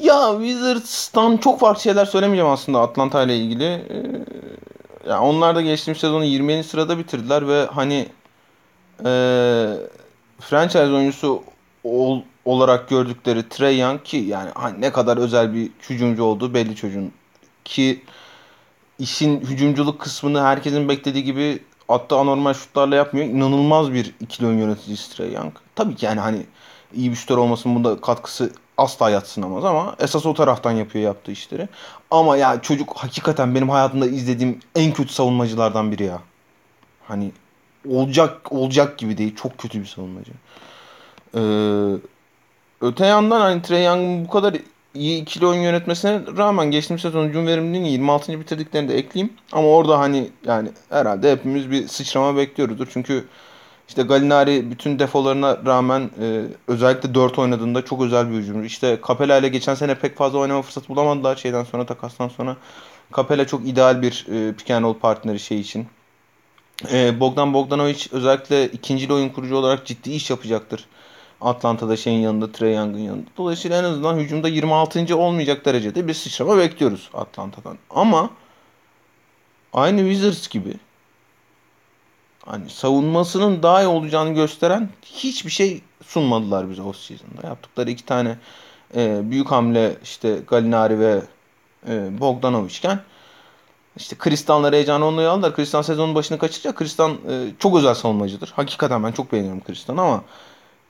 Ya Wizards'tan çok farklı şeyler söylemeyeceğim aslında Atlanta ile ilgili. Ee, yani onlar da geçtiğimiz sezonu 20. sırada bitirdiler ve hani e, franchise oyuncusu ol, olarak gördükleri Trey Young ki yani hani ne kadar özel bir hücumcu olduğu belli çocuğun ki işin hücumculuk kısmını herkesin beklediği gibi attığı anormal şutlarla yapmıyor. İnanılmaz bir ikili oyun yöneticisi Trey Young. Tabii ki yani hani iyi bir şutör olmasının bunda katkısı asla yatsınamaz ama esas o taraftan yapıyor yaptığı işleri. Ama ya çocuk hakikaten benim hayatımda izlediğim en kötü savunmacılardan biri ya. Hani olacak olacak gibi değil. Çok kötü bir savunmacı. Ee, öte yandan hani Trey Young'ın bu kadar iyi ikili oyun yönetmesine rağmen geçtiğimiz sezon hücum verimliliğini 26. bitirdiklerini de ekleyeyim. Ama orada hani yani herhalde hepimiz bir sıçrama bekliyoruzdur. Çünkü işte Galinari bütün defolarına rağmen e, özellikle 4 oynadığında çok özel bir hücumcu. İşte Capella ile geçen sene pek fazla oynama fırsatı bulamadılar şeyden sonra takastan sonra. Capella çok ideal bir e, pick and roll partneri şey için. E, Bogdan Bogdanovic özellikle ikinci oyun kurucu olarak ciddi iş yapacaktır. Atlanta'da şeyin yanında, Trey Young'ın yanında. Dolayısıyla en azından hücumda 26. olmayacak derecede bir sıçrama bekliyoruz Atlanta'dan. Ama aynı Wizards gibi hani savunmasının daha iyi olacağını gösteren hiçbir şey sunmadılar bize o season'da. Yaptıkları iki tane e, büyük hamle işte Galinari ve e, Bogdanovic'ken işte Kristan'la heyecanı onları aldılar. Kristan sezonun başını kaçıracak. Kristan e, çok özel savunmacıdır. Hakikaten ben çok beğeniyorum Kristan ama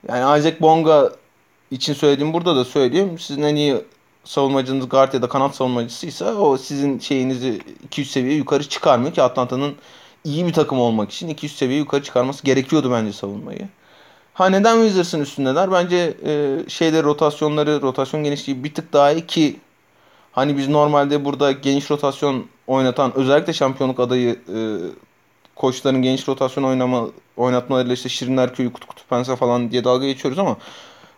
yani Isaac Bonga için söylediğim burada da söyleyeyim. Sizin en iyi savunmacınız guard ya da kanat savunmacısıysa o sizin şeyinizi 200 seviye yukarı çıkarmıyor ki Atlanta'nın iyi bir takım olmak için 200 seviye yukarı çıkarması gerekiyordu bence savunmayı. Ha neden Wizards'ın üstündeler? Bence e, şeyleri rotasyonları, rotasyon genişliği bir tık daha iyi ki hani biz normalde burada geniş rotasyon oynatan özellikle şampiyonluk adayı e, koçların geniş rotasyon oynama oynatmalarıyla işte Şirinler Köyü, Kutu Kutu Pense falan diye dalga geçiyoruz ama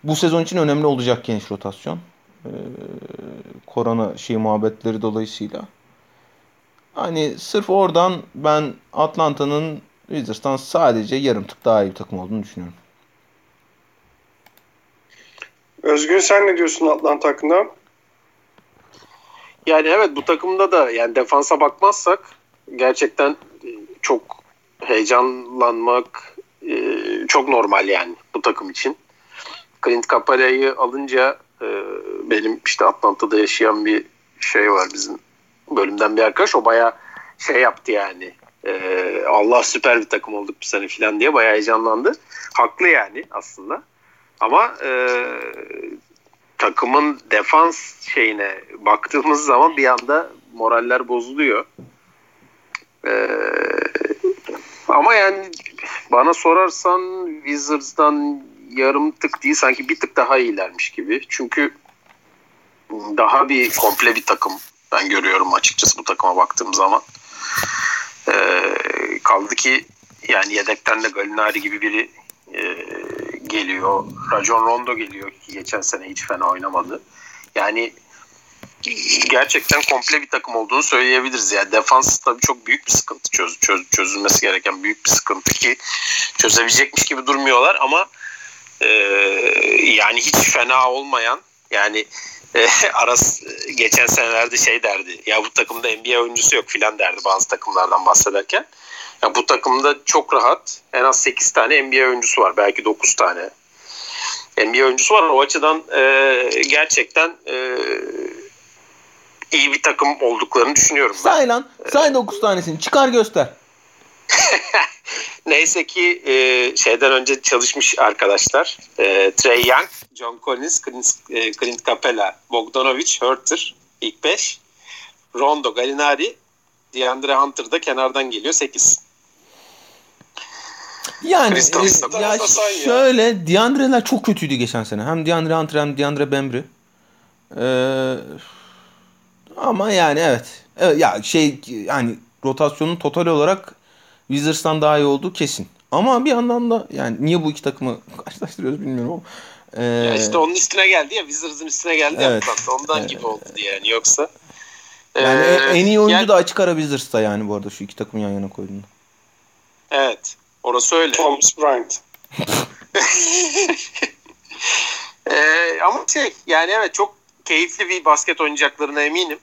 bu sezon için önemli olacak geniş rotasyon. Ee, korona şey muhabbetleri dolayısıyla. Hani sırf oradan ben Atlanta'nın Wizards'tan sadece yarım tık daha iyi bir takım olduğunu düşünüyorum. Özgün sen ne diyorsun Atlanta hakkında? Yani evet bu takımda da yani defansa bakmazsak gerçekten çok heyecanlanmak e, çok normal yani bu takım için. Clint Capela'yı alınca e, benim işte Atlanta'da yaşayan bir şey var bizim bölümden bir arkadaş. O baya şey yaptı yani. E, Allah süper bir takım olduk bu sene falan diye baya heyecanlandı. Haklı yani aslında. Ama e, takımın defans şeyine baktığımız zaman bir anda moraller bozuluyor. Ee, ama yani bana sorarsan Wizards'dan yarım tık değil sanki bir tık daha iyilermiş gibi. Çünkü daha bir komple bir takım ben görüyorum açıkçası bu takıma baktığım zaman. Ee, kaldı ki yani yedekten de Galinari gibi biri e, geliyor. Rajon Rondo geliyor ki geçen sene hiç fena oynamadı. Yani gerçekten komple bir takım olduğunu söyleyebiliriz. Yani defans tabii çok büyük bir sıkıntı çöz, çöz, çözülmesi gereken büyük bir sıkıntı ki çözebilecekmiş gibi durmuyorlar ama e, yani hiç fena olmayan yani e, Aras geçen senelerde şey derdi ya bu takımda NBA oyuncusu yok filan derdi bazı takımlardan bahsederken. Ya bu takımda çok rahat en az 8 tane NBA oyuncusu var belki 9 tane NBA oyuncusu var. O açıdan e, gerçekten e, iyi bir takım olduklarını düşünüyorum. Say lan. Say 9 tanesini. Çıkar göster. Neyse ki e, şeyden önce çalışmış arkadaşlar. E, Trey Young, John Collins, Clint, e, Clint Capella, Bogdanovic, Hurter ilk 5. Rondo, Gallinari, DeAndre Hunter da kenardan geliyor 8. Yani e, ya şöyle DeAndre'ler çok kötüydü geçen sene. Hem DeAndre Hunter hem DeAndre Bembry. Ee, ama yani evet. evet. Ya şey yani rotasyonun total olarak Wizards'tan daha iyi olduğu kesin. Ama bir yandan da yani niye bu iki takımı karşılaştırıyoruz bilmiyorum ama. Ee, ya işte onun üstüne geldi ya Wizards'ın üstüne geldi evet, ya Ondan evet, gibi oldu yani yoksa. Yani Ee, en- en iyi oyuncu yani- da açık ara Wizards'ta yani bu arada şu iki takım yan yana koyduğunda. Evet. Orası öyle. Thomas Bryant. Ee, ama şey yani evet çok keyifli bir basket oynayacaklarına eminim.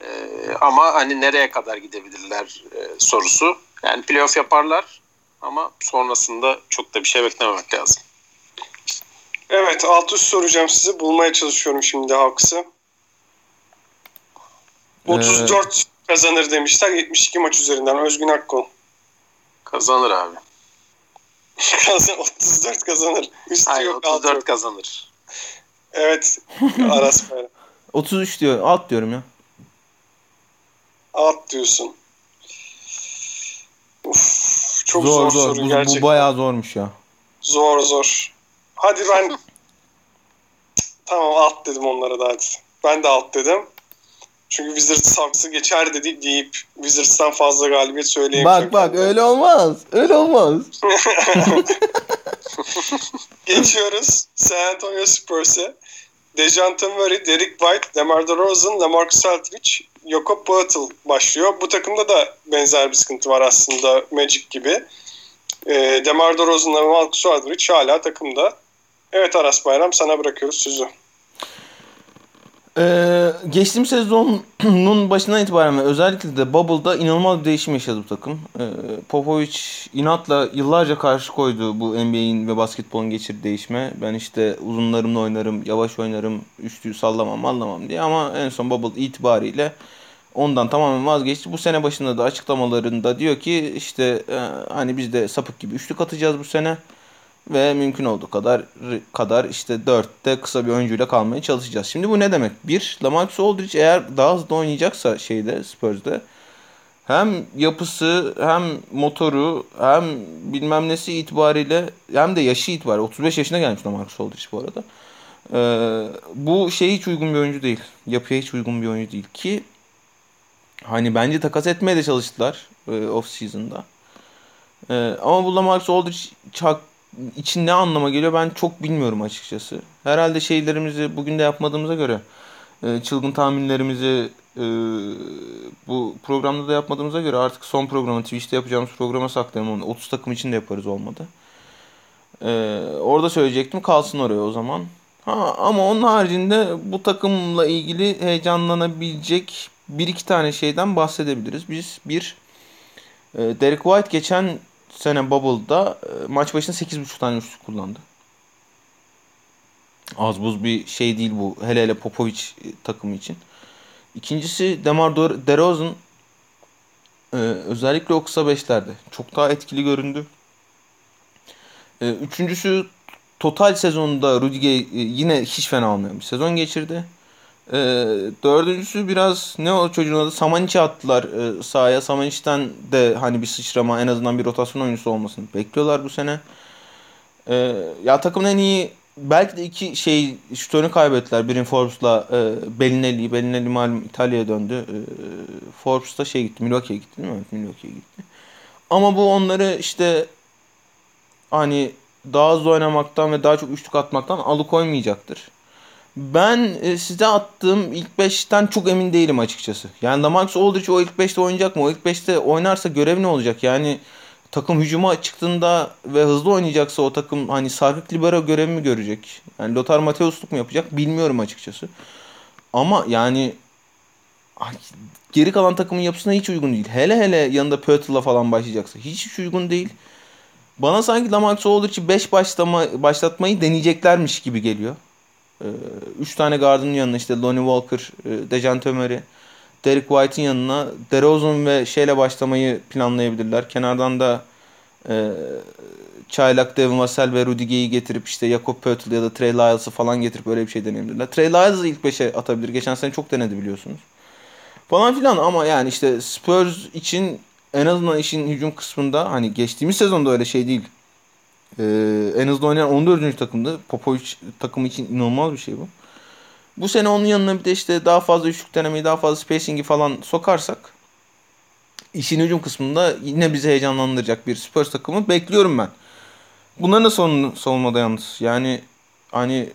Ee, ama hani nereye kadar gidebilirler e, sorusu. Yani playoff yaparlar ama sonrasında çok da bir şey beklememek lazım. Evet alt üst soracağım size. Bulmaya çalışıyorum şimdi Hawks'ı. 34 kazanır demişler. 72 maç üzerinden. Özgün Akkol. Kazanır abi. Kazan 34 kazanır. Üstü Hayır yok altı 34 yok. kazanır. Evet. Aras Bayram. 33 diyor. Alt diyorum ya. Alt diyorsun. Uf, çok zor zor, zor. soru Bu, gerçekten. bu bayağı zormuş ya. Zor zor. Hadi ben tamam alt dedim onlara da hadi. Ben de alt dedim. Çünkü Wizards Hawks'ı geçer dedi deyip Wizards'tan fazla galibiyet söyleyemeyecek. Bak bak öyle olmaz. Öyle olmaz. Geçiyoruz San Antonio Spurs'e. Dejounte Murray, Derek White, DeMar DeRozan, LaMarcus Aldridge, Jakob Poeltl başlıyor. Bu takımda da benzer bir sıkıntı var aslında Magic gibi. E, DeMar DeRozan ve LaMarcus Aldridge hala takımda. Evet Aras Bayram sana bırakıyoruz sözü. Ee, geçtiğim sezonun başından itibaren özellikle de Bubble'da inanılmaz bir değişim yaşadı bu takım. Ee, Popovich inatla yıllarca karşı koydu bu NBA'in ve basketbolun geçirdiği değişime. Ben işte uzunlarımla oynarım, yavaş oynarım, üçlüyü sallamam, mallamam diye ama en son Bubble itibariyle ondan tamamen vazgeçti. Bu sene başında da açıklamalarında diyor ki işte e, hani biz de sapık gibi üçlük atacağız bu sene ve mümkün olduğu kadar kadar işte dörtte kısa bir oyuncuyla kalmaya çalışacağız. Şimdi bu ne demek? Bir, Lamarcus Aldridge eğer daha hızlı oynayacaksa şeyde Spurs'de hem yapısı hem motoru hem bilmem nesi itibariyle hem de yaşı itibariyle 35 yaşına gelmiş Lamarcus Aldridge bu arada. Ee, bu şey hiç uygun bir oyuncu değil. Yapıya hiç uygun bir oyuncu değil ki hani bence takas etmeye de çalıştılar e, off season'da. Ee, ama bu Lamarcus Aldridge için ne anlama geliyor ben çok bilmiyorum açıkçası. Herhalde şeylerimizi bugün de yapmadığımıza göre e, çılgın tahminlerimizi e, bu programda da yapmadığımıza göre artık son programı Twitch'te yapacağımız programa saklayalım onu. 30 takım için de yaparız olmadı. E, orada söyleyecektim kalsın oraya o zaman. Ha, ama onun haricinde bu takımla ilgili heyecanlanabilecek bir iki tane şeyden bahsedebiliriz. Biz bir Derek White geçen sene Bubble'da e, maç başına 8.5 tane üçlük kullandı. Az buz bir şey değil bu. Hele hele Popovic e, takımı için. İkincisi Demar DeRozan e, özellikle o kısa beşlerde çok daha etkili göründü. Üçüncüsü total sezonunda Rudiger e, yine hiç fena olmayan bir sezon geçirdi. E, dördüncüsü biraz ne o çocuğun adı Samanic'i attılar e, sahaya. Samanic'ten de hani bir sıçrama en azından bir rotasyon oyuncusu olmasını bekliyorlar bu sene. E, ya takımın en iyi belki de iki şey şutörünü kaybettiler. Birin Forbes'la e, Bellinelli. Bellinelli malum İtalya'ya döndü. E, Forbes da şey gitti. Milwaukee'ye gitti değil mi? Milwaukee'ye gitti. Ama bu onları işte hani daha hızlı oynamaktan ve daha çok üçlük atmaktan alıkoymayacaktır. Ben e, size attığım ilk 5'ten çok emin değilim açıkçası. Yani Lamarcus Aldridge o ilk 5'te oynayacak mı? O ilk 5'te oynarsa görev ne olacak? Yani takım hücuma çıktığında ve hızlı oynayacaksa o takım hani sarkık libero görevi mi görecek? Yani Lothar Matthäusluk mu yapacak? Bilmiyorum açıkçası. Ama yani geri kalan takımın yapısına hiç uygun değil. Hele hele yanında Pötl'la falan başlayacaksa hiç, hiç uygun değil. Bana sanki Lamarcus Aldridge'i 5 başlama, başlatmayı deneyeceklermiş gibi geliyor. 3 ee, tane gardının yanına işte Lonnie Walker, Dejounte Murray, Derek White'ın yanına DeRozan ve şeyle başlamayı planlayabilirler. Kenardan da e, Çaylak, Devin Vassell ve Rudy getirip işte Jakob Poeltl ya da Trey Lyles'ı falan getirip öyle bir şey deneyebilirler. Trey Lyles'ı ilk 5'e atabilir. Geçen sene çok denedi biliyorsunuz. Falan filan ama yani işte Spurs için en azından işin hücum kısmında hani geçtiğimiz sezonda öyle şey değil. Ee, en hızlı oynayan 14. takımdı. Popovic takımı için inanılmaz bir şey bu. Bu sene onun yanına bir de işte daha fazla üçlük denemeyi, daha fazla spacing'i falan sokarsak işin hücum kısmında yine bizi heyecanlandıracak bir Spurs takımı bekliyorum ben. Bunların da son, savunmada yalnız. Yani hani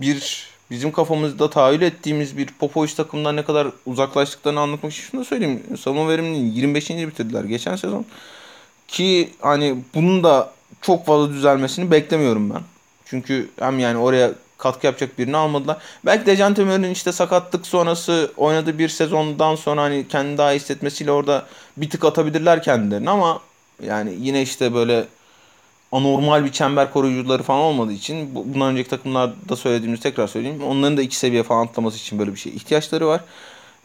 bir bizim kafamızda tahayyül ettiğimiz bir Popovic takımından ne kadar uzaklaştıklarını anlatmak için şunu da söyleyeyim. Savunma veriminin 25. bitirdiler geçen sezon. Ki hani bunun da çok fazla düzelmesini beklemiyorum ben. Çünkü hem yani oraya katkı yapacak birini almadılar. Belki Dejan Temer'in işte sakatlık sonrası oynadığı bir sezondan sonra hani kendini daha iyi hissetmesiyle orada bir tık atabilirler kendilerini ama yani yine işte böyle anormal bir çember koruyucuları falan olmadığı için bundan önceki takımlarda söylediğimiz tekrar söyleyeyim. Onların da iki seviye falan atlaması için böyle bir şey ihtiyaçları var.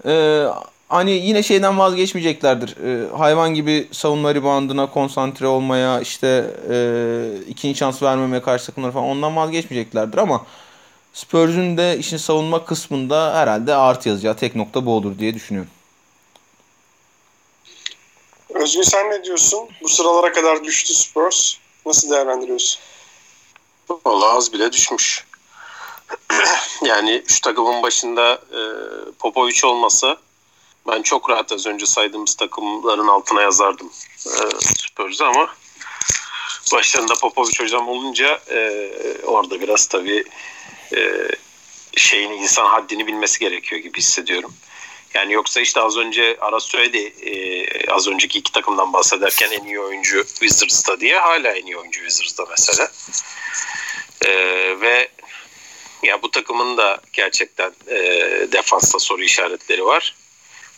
Ee, hani yine şeyden vazgeçmeyeceklerdir. Ee, hayvan gibi savunma reboundına konsantre olmaya işte e, ikinci şans vermemeye karşı takımları falan ondan vazgeçmeyeceklerdir ama Spurs'un de işin savunma kısmında herhalde artı yazacağı tek nokta bu olur diye düşünüyorum. Özgün sen ne diyorsun? Bu sıralara kadar düştü Spurs. Nasıl değerlendiriyorsun? Valla az bile düşmüş. yani şu takımın başında e, Popovic olmasa ben çok rahat az önce saydığımız takımların altına yazardım e, Spurs'u ama başlarında Popovic hocam olunca e, orada biraz tabii e, şeyin insan haddini bilmesi gerekiyor gibi hissediyorum. Yani yoksa işte az önce Aras söyledi e, az önceki iki takımdan bahsederken en iyi oyuncu Wizards'ta diye hala en iyi oyuncu Wizards'ta mesela. E, ve ya bu takımın da gerçekten e, defansta soru işaretleri var.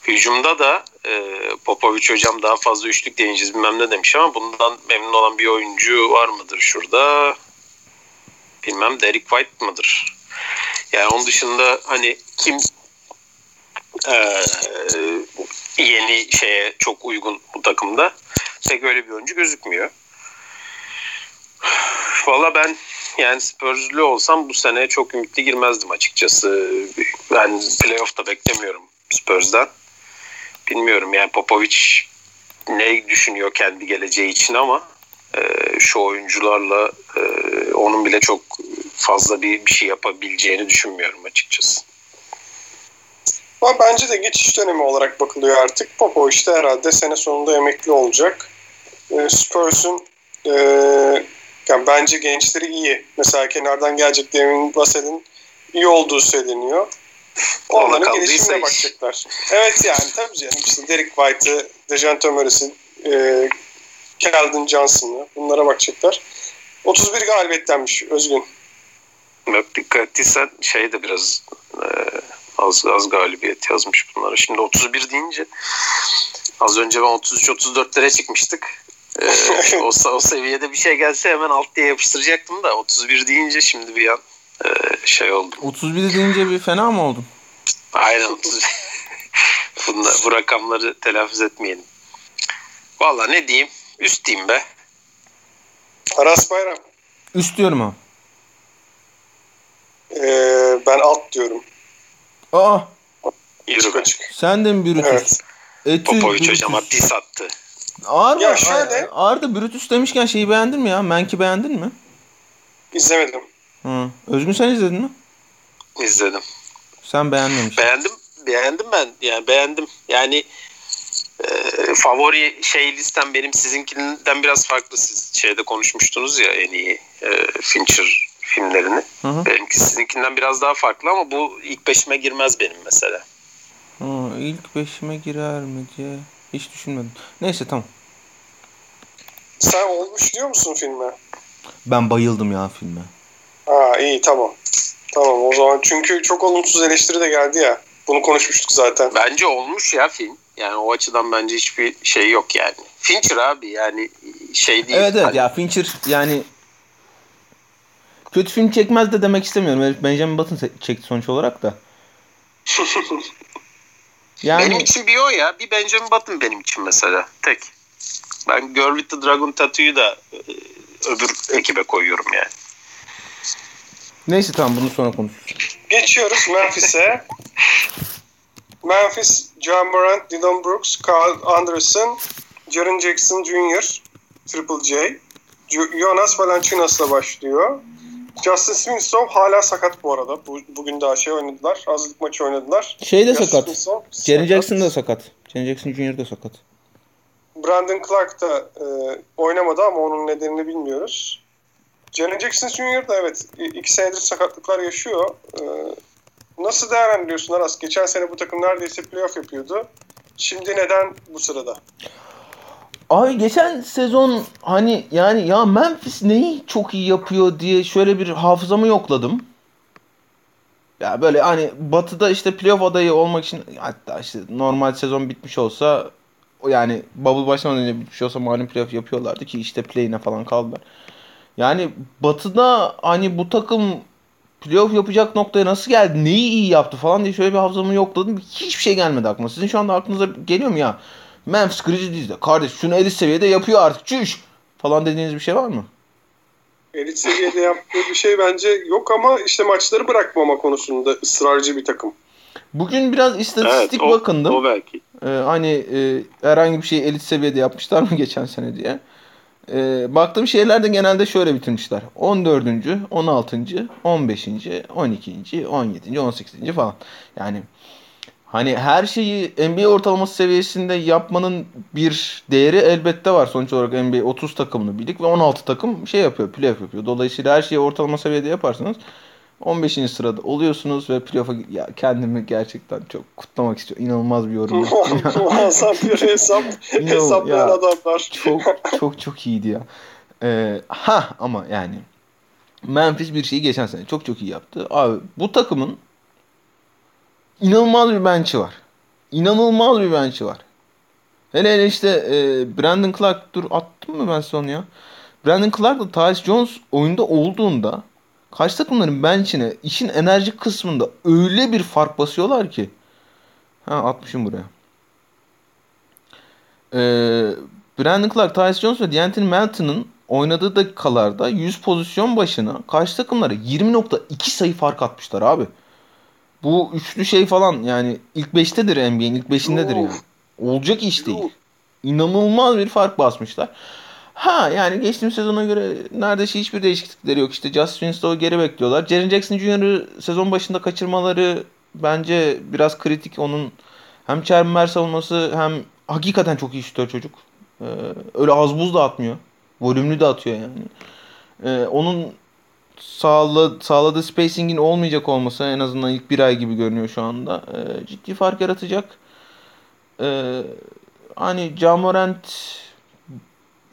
Hücumda da e, Popovic hocam daha fazla üçlük deneyeceğiz bilmem ne demiş ama bundan memnun olan bir oyuncu var mıdır şurada? Bilmem Derek White mıdır? Yani onun dışında hani kim e, yeni şeye çok uygun bu takımda pek öyle bir oyuncu gözükmüyor. Valla ben yani Spurs'lü olsam bu sene çok ümitli girmezdim açıkçası. Ben playoff'ta beklemiyorum Spurs'dan. Bilmiyorum yani Popovic ne düşünüyor kendi geleceği için ama e, şu oyuncularla e, onun bile çok fazla bir, bir şey yapabileceğini düşünmüyorum açıkçası. Ama bence de geçiş dönemi olarak bakılıyor artık. Popo işte herhalde sene sonunda emekli olacak. E, Spurs'un e, yani bence gençleri iyi. Mesela kenardan gelecek Devin Vassell'in iyi olduğu söyleniyor. Onların gelişimine bakacaklar. Evet yani tabii canım işte Derek White'ı, Dejan Tömeris'i, e, Keldon Johnson'ı bunlara bakacaklar. 31 galibiyetlenmiş Özgün. Yok dikkat ettiysen şey de biraz e, az az galibiyet yazmış bunlara. Şimdi 31 deyince az önce ben 33-34'lere çıkmıştık. Ee, o, o seviyede bir şey gelse hemen alt diye yapıştıracaktım da 31 deyince şimdi bir an e, şey oldu. 31 deyince bir fena mı oldun? Aynen 31. Bunda, bu rakamları telaffuz etmeyelim. Valla ne diyeyim? Üst diyeyim be. Aras Bayram. Üst diyorum abi. Ee, ben alt diyorum. Aa. Yürü be. Sen de mi Brutus? Evet. Etü, Popovic hocama diss attı. Ağır ya mı? şöyle. Ağır da Brutus demişken şeyi beğendin mi ya? Menk'i beğendin mi? İzlemedim. Hı. Özgün sen izledin mi? İzledim. Sen beğenmemişsin. Beğendim. Beğendim ben. Yani beğendim. Yani e, favori şey listem benim sizinkinden biraz farklı. Siz şeyde konuşmuştunuz ya en iyi e, Fincher filmlerini. Hı hı. Benimki sizinkinden biraz daha farklı ama bu ilk beşime girmez benim mesela. Ha, ilk beşime girer mi diye hiç düşünmedim. Neyse tamam. Sen olmuş diyor musun filme? Ben bayıldım ya filme. Ha iyi tamam. Tamam o zaman çünkü çok olumsuz eleştiri de geldi ya. Bunu konuşmuştuk zaten. Bence olmuş ya film. Yani o açıdan bence hiçbir şey yok yani. Fincher abi yani şey değil. Evet evet hani... ya Fincher yani kötü film çekmez de demek istemiyorum. Benjamin Button çekti sonuç olarak da. yani... Benim için bir o ya. Bir Benjamin Button benim için mesela. Tek. Ben Girl with the Dragon Tattoo'yu da e, öbür ekibe koyuyorum yani. Neyse tamam bunu sonra konuşuruz. Geçiyoruz Memphis'e. Memphis, John Morant, Dylan Brooks, Carl Anderson, Jaren Jackson Jr., Triple J, Jonas Valanciunas'la başlıyor. Justin Winslow hala sakat bu arada. Bu, bugün daha şey oynadılar. Hazırlık maçı oynadılar. Şey de sakat. Jaren Jackson da sakat. Jaren Jackson Jr. da sakat. Brandon Clark da e, oynamadı ama onun nedenini bilmiyoruz. Jaren Jackson Jr. da evet iki senedir sakatlıklar yaşıyor. Ee, nasıl değerlendiriyorsun Aras? Geçen sene bu takım neredeyse playoff yapıyordu. Şimdi neden bu sırada? Abi geçen sezon hani yani ya Memphis neyi çok iyi yapıyor diye şöyle bir hafızamı yokladım. Ya böyle hani Batı'da işte playoff adayı olmak için hatta işte normal sezon bitmiş olsa yani bubble başlamadan önce bitmiş olsa malum playoff yapıyorlardı ki işte play'ine falan kaldılar. Yani Batı'da hani bu takım playoff yapacak noktaya nasıl geldi? Neyi iyi yaptı falan diye şöyle bir hafızamı yokladım. Hiçbir şey gelmedi aklıma. Sizin şu anda aklınıza geliyor mu ya? Memphis Grizzlies'de kardeş şunu elit seviyede yapıyor artık çüş falan dediğiniz bir şey var mı? Elit seviyede yaptığı bir şey bence yok ama işte maçları bırakmama konusunda ısrarcı bir takım. Bugün biraz istatistik evet, o, bakındım. O belki. Ee, hani e, herhangi bir şey elit seviyede yapmışlar mı geçen sene diye. Ee, baktığım şeyler de genelde şöyle bitirmişler. 14. 16. 15. 12. 17. 18. falan. Yani Hani her şeyi NBA ortalaması seviyesinde yapmanın bir değeri elbette var. Sonuç olarak NBA 30 takımlı birlik ve 16 takım şey yapıyor, playoff yapıyor. Dolayısıyla her şeyi ortalama seviyede yaparsanız 15. sırada oluyorsunuz ve playoff'a ya kendimi gerçekten çok kutlamak istiyorum. İnanılmaz bir yorum. Muazzam bir hesap. Hesaplayan adamlar. Çok çok çok iyiydi ya. Ee, ha ama yani Memphis bir şeyi geçen sene çok çok iyi yaptı. Abi bu takımın inanılmaz bir bench'i var. İnanılmaz bir bench'i var. Hele hele işte e, Brandon Clark dur attım mı ben son ya? Brandon Clark ile Tyus Jones oyunda olduğunda karşı takımların bench'ine işin enerji kısmında öyle bir fark basıyorlar ki. Ha atmışım buraya. Ee, Brandon Clark, Tyus Jones ve D'Anthony Melton'ın oynadığı dakikalarda 100 pozisyon başına karşı takımlara 20.2 sayı fark atmışlar abi. Bu üçlü şey falan yani ilk 5'tedir NBA'nin ilk 5'indedir yani. Olacak iş değil. İnanılmaz bir fark basmışlar. Ha yani geçtiğimiz sezona göre neredeyse hiçbir değişiklikleri yok. İşte Justin Winslow'u geri bekliyorlar. Jaren Jackson Jr.'ı sezon başında kaçırmaları bence biraz kritik. Onun hem çember savunması hem hakikaten çok iyi şutör çocuk. Ee, öyle az buz da atmıyor. Volümlü de atıyor yani. Ee, onun sağla, sağladığı spacing'in olmayacak olması en azından ilk bir ay gibi görünüyor şu anda. E, ciddi fark yaratacak. E, hani Jamorant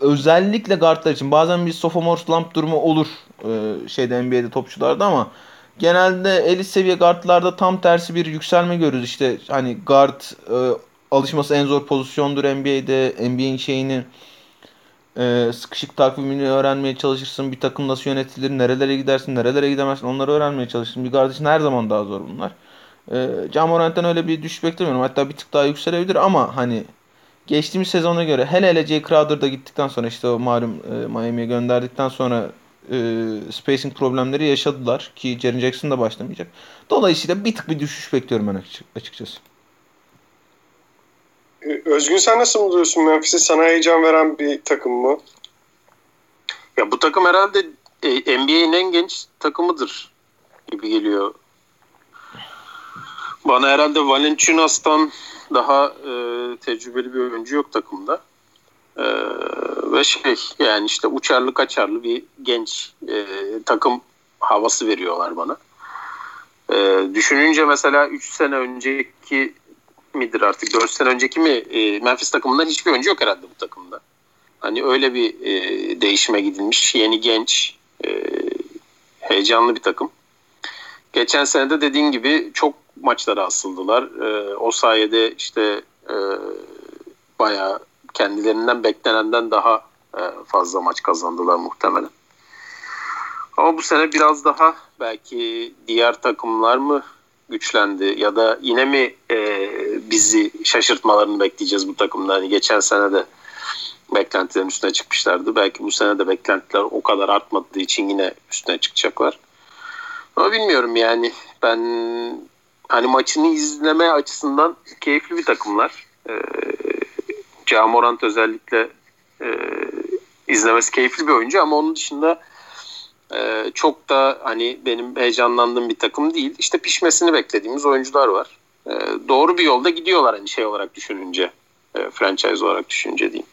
özellikle guardlar için bazen bir sophomore slump durumu olur e, şeyde NBA'de topçularda ama genelde elit seviye guardlarda tam tersi bir yükselme görürüz. İşte hani guard e, alışması en zor pozisyondur NBA'de. NBA'in şeyini e, sıkışık takvimini öğrenmeye çalışırsın. Bir takım nasıl yönetilir, nerelere gidersin, nerelere gidemezsin onları öğrenmeye çalışırsın. Bir guard için her zaman daha zor bunlar. E, Can Morant'ten öyle bir düşüş beklemiyorum. Hatta bir tık daha yükselebilir ama hani geçtiğimiz sezona göre hele hele Jay Crowder da gittikten sonra işte o malum e, Miami'ye gönderdikten sonra e, spacing problemleri yaşadılar ki Jaren Jackson da başlamayacak. Dolayısıyla bir tık bir düşüş bekliyorum ben açıkçası. Ee, Özgün sen nasıl buluyorsun Memphis'i? Sana heyecan veren bir takım mı? Ya bu takım herhalde e, NBA'in en genç takımıdır gibi geliyor. Bana herhalde Valenciunas'tan daha e, tecrübeli bir oyuncu yok takımda. E, ve şey yani işte uçarlı kaçarlı bir genç e, takım havası veriyorlar bana. E, düşününce mesela 3 sene önceki midir artık 4 sene önceki mi e, Memphis takımından hiçbir oyuncu yok herhalde bu takımda. Hani öyle bir e, değişime gidilmiş. Yeni genç e, heyecanlı bir takım. Geçen sene de dediğin gibi çok maçlara asıldılar. E, o sayede işte e, bayağı kendilerinden beklenenden daha e, fazla maç kazandılar muhtemelen. Ama bu sene biraz daha belki diğer takımlar mı güçlendi ya da yine mi e, bizi şaşırtmalarını bekleyeceğiz bu takımda. Hani geçen sene de beklentilerin üstüne çıkmışlardı. Belki bu sene de beklentiler o kadar artmadığı için yine üstüne çıkacaklar. Ama bilmiyorum yani ben hani maçını izleme açısından keyifli bir takımlar. Ee, Camorant özellikle e, izlemesi keyifli bir oyuncu ama onun dışında e, çok da hani benim heyecanlandığım bir takım değil. İşte pişmesini beklediğimiz oyuncular var. E, doğru bir yolda gidiyorlar hani şey olarak düşününce. E, franchise olarak düşününce diyeyim.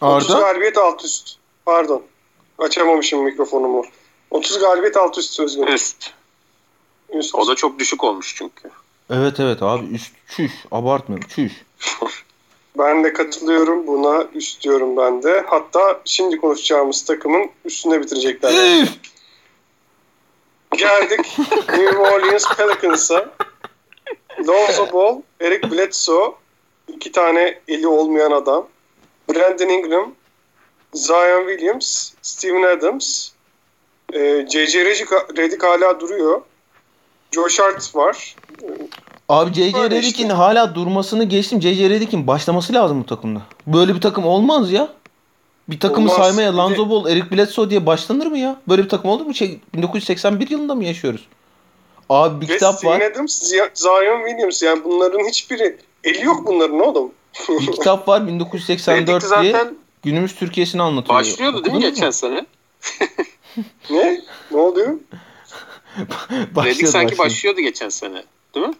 30 Arda? galibiyet alt üst. Pardon. Açamamışım mikrofonumu. 30 galibiyet alt üst sözgün. Üst. Üst. O da çok düşük olmuş çünkü. Evet evet abi üst çüş abartmıyorum çüş. Ben de katılıyorum buna. Üst diyorum ben de. Hatta şimdi konuşacağımız takımın üstünde bitirecekler. Geldik New Orleans Pelicans'a. Lonzo Ball, Eric Bledsoe, iki tane eli olmayan adam. Brandon Ingram, Zion Williams, Steven Adams, e, C.C. Redick, Redick hala duruyor. Josh Hart var. Abi J.J. Böyle Redick'in işte. hala durmasını geçtim. J.J. Redick'in başlaması lazım bu takımda. Böyle bir takım olmaz ya. Bir takımı Olmaz. saymaya de- Ball, Eric Bledsoe diye başlanır mı ya? Böyle bir takım olur mu? Şey, 1981 yılında mı yaşıyoruz? Abi bir Ve kitap Steven var. Adams, Zion Williams. Yani bunların hiçbiri eli yok bunların oğlum. Bir kitap var Redick 1984 diye. zaten Günümüz Türkiye'sini anlatıyor. başlıyordu değil mi geçen sene? ne? Ne oluyor? Başlıyordu, sanki başlıyordu. başlıyordu geçen sene. Değil mi?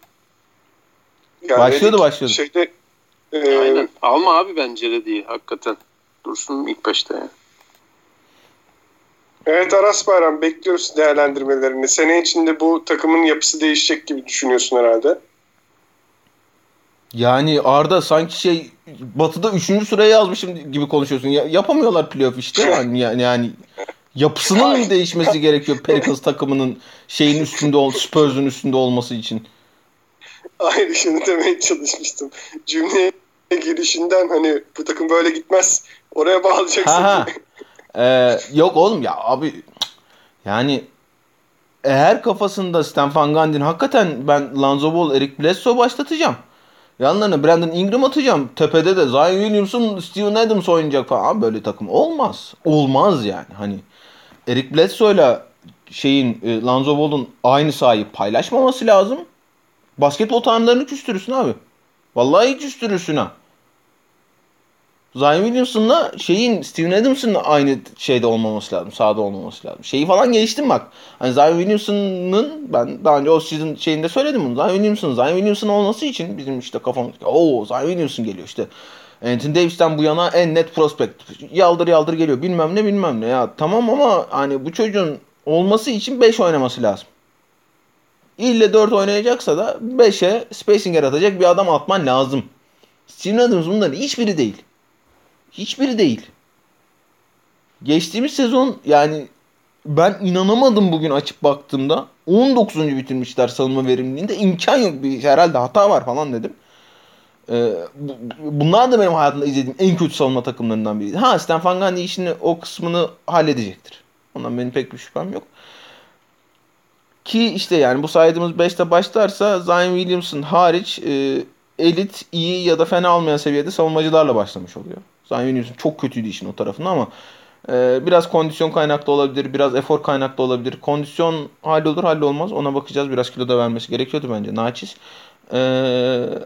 Yani Başlıyordu, Redick başlıyordu. Şeyde, e, Aynen. Alma abi bence Redick'i hakikaten. Dursun ilk başta ya. Evet Aras Bayram bekliyoruz değerlendirmelerini. Sene içinde bu takımın yapısı değişecek gibi düşünüyorsun herhalde. Yani Arda sanki şey Batı'da 3. sıraya yazmışım gibi konuşuyorsun. Ya, yapamıyorlar playoff işte. Yani, yani, yani yapısının mı değişmesi gerekiyor Pelicans takımının şeyin üstünde ol, Spurs'un üstünde olması için? Aynı şunu demeye çalışmıştım. Cümleye girişinden hani bu takım böyle gitmez. Oraya bağlayacaksın. Ha ha. Ee, yok oğlum ya abi yani eğer kafasında Stan Van Gundy'nin hakikaten ben Lonzo Ball, Eric Bledsoe başlatacağım. Yanlarına Brandon Ingram atacağım. Tepede de Zion Williamson, Steven Adams oynayacak falan. Abi böyle takım olmaz. Olmaz yani. Hani Eric Bledsoe'yla şeyin e, Lonzo Ball'un aynı sahayı paylaşmaması lazım. Basketbol tanrılarını küstürürsün abi. Vallahi küstürürsün ha. Zion Williamson'la şeyin Steven Adams'ın aynı şeyde olmaması lazım. Sahada olmaması lazım. Şeyi falan geçtim bak. Hani Zion Williamson'ın ben daha önce o sizin şeyinde söyledim bunu. Zion Williamson, Zion Williamson olması için bizim işte kafamız o Zion Williamson geliyor işte. Anthony Davis'ten bu yana en net prospect. Yaldır yaldır geliyor. Bilmem ne bilmem ne. Ya tamam ama hani bu çocuğun olması için 5 oynaması lazım. İlle 4 oynayacaksa da 5'e spacing yaratacak bir adam atman lazım. Steven Adams bunların hiçbiri değil. Hiçbiri değil. Geçtiğimiz sezon yani ben inanamadım bugün açıp baktığımda 19. bitirmişler savunma verimliliğinde imkan yok bir herhalde hata var falan dedim. Ee, bu- bunlar da benim hayatımda izlediğim en kötü savunma takımlarından biriydi. Ha Stan Van Gundy işini o kısmını halledecektir. Ondan benim pek bir şüphem yok. Ki işte yani bu saydığımız 5'te başlarsa Zion Williamson hariç e, elit, iyi ya da fena olmayan seviyede savunmacılarla başlamış oluyor. Zion Williamson çok kötüydü işin o tarafında ama e, biraz kondisyon kaynaklı olabilir, biraz efor kaynaklı olabilir. Kondisyon hallolur hallolmaz ona bakacağız. Biraz kilo da vermesi gerekiyordu bence naçiz. E,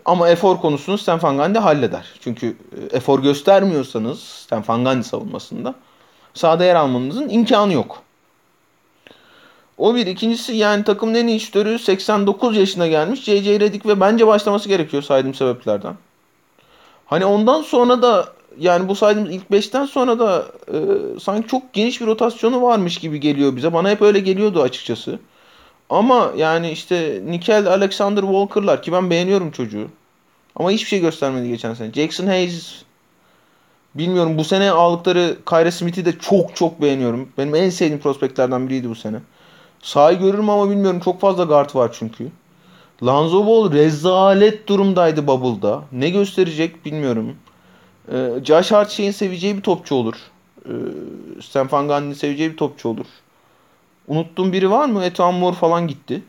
ama efor konusunu Stan Van Gundy halleder. Çünkü e, efor göstermiyorsanız Stan Van savunmasında sahada yer almanızın imkanı yok. O bir. ikincisi yani takımın en iyi şütörü 89 yaşına gelmiş J.J. Redick ve bence başlaması gerekiyor saydığım sebeplerden. Hani ondan sonra da yani bu saydığımız ilk 5'ten sonra da e, sanki çok geniş bir rotasyonu varmış gibi geliyor bize. Bana hep öyle geliyordu açıkçası. Ama yani işte Nikel Alexander Walker'lar ki ben beğeniyorum çocuğu. Ama hiçbir şey göstermedi geçen sene. Jackson Hayes bilmiyorum bu sene aldıkları Kyrie Smith'i de çok çok beğeniyorum. Benim en sevdiğim prospektlerden biriydi bu sene. Sahayı görürüm ama bilmiyorum. Çok fazla guard var çünkü. Lonzo Ball rezalet durumdaydı Bubble'da. Ne gösterecek bilmiyorum. Ee, Josh Hart şeyin seveceği bir topçu olur. Ee, Stan Van seveceği bir topçu olur. Unuttuğum biri var mı? Etan Moore falan gitti.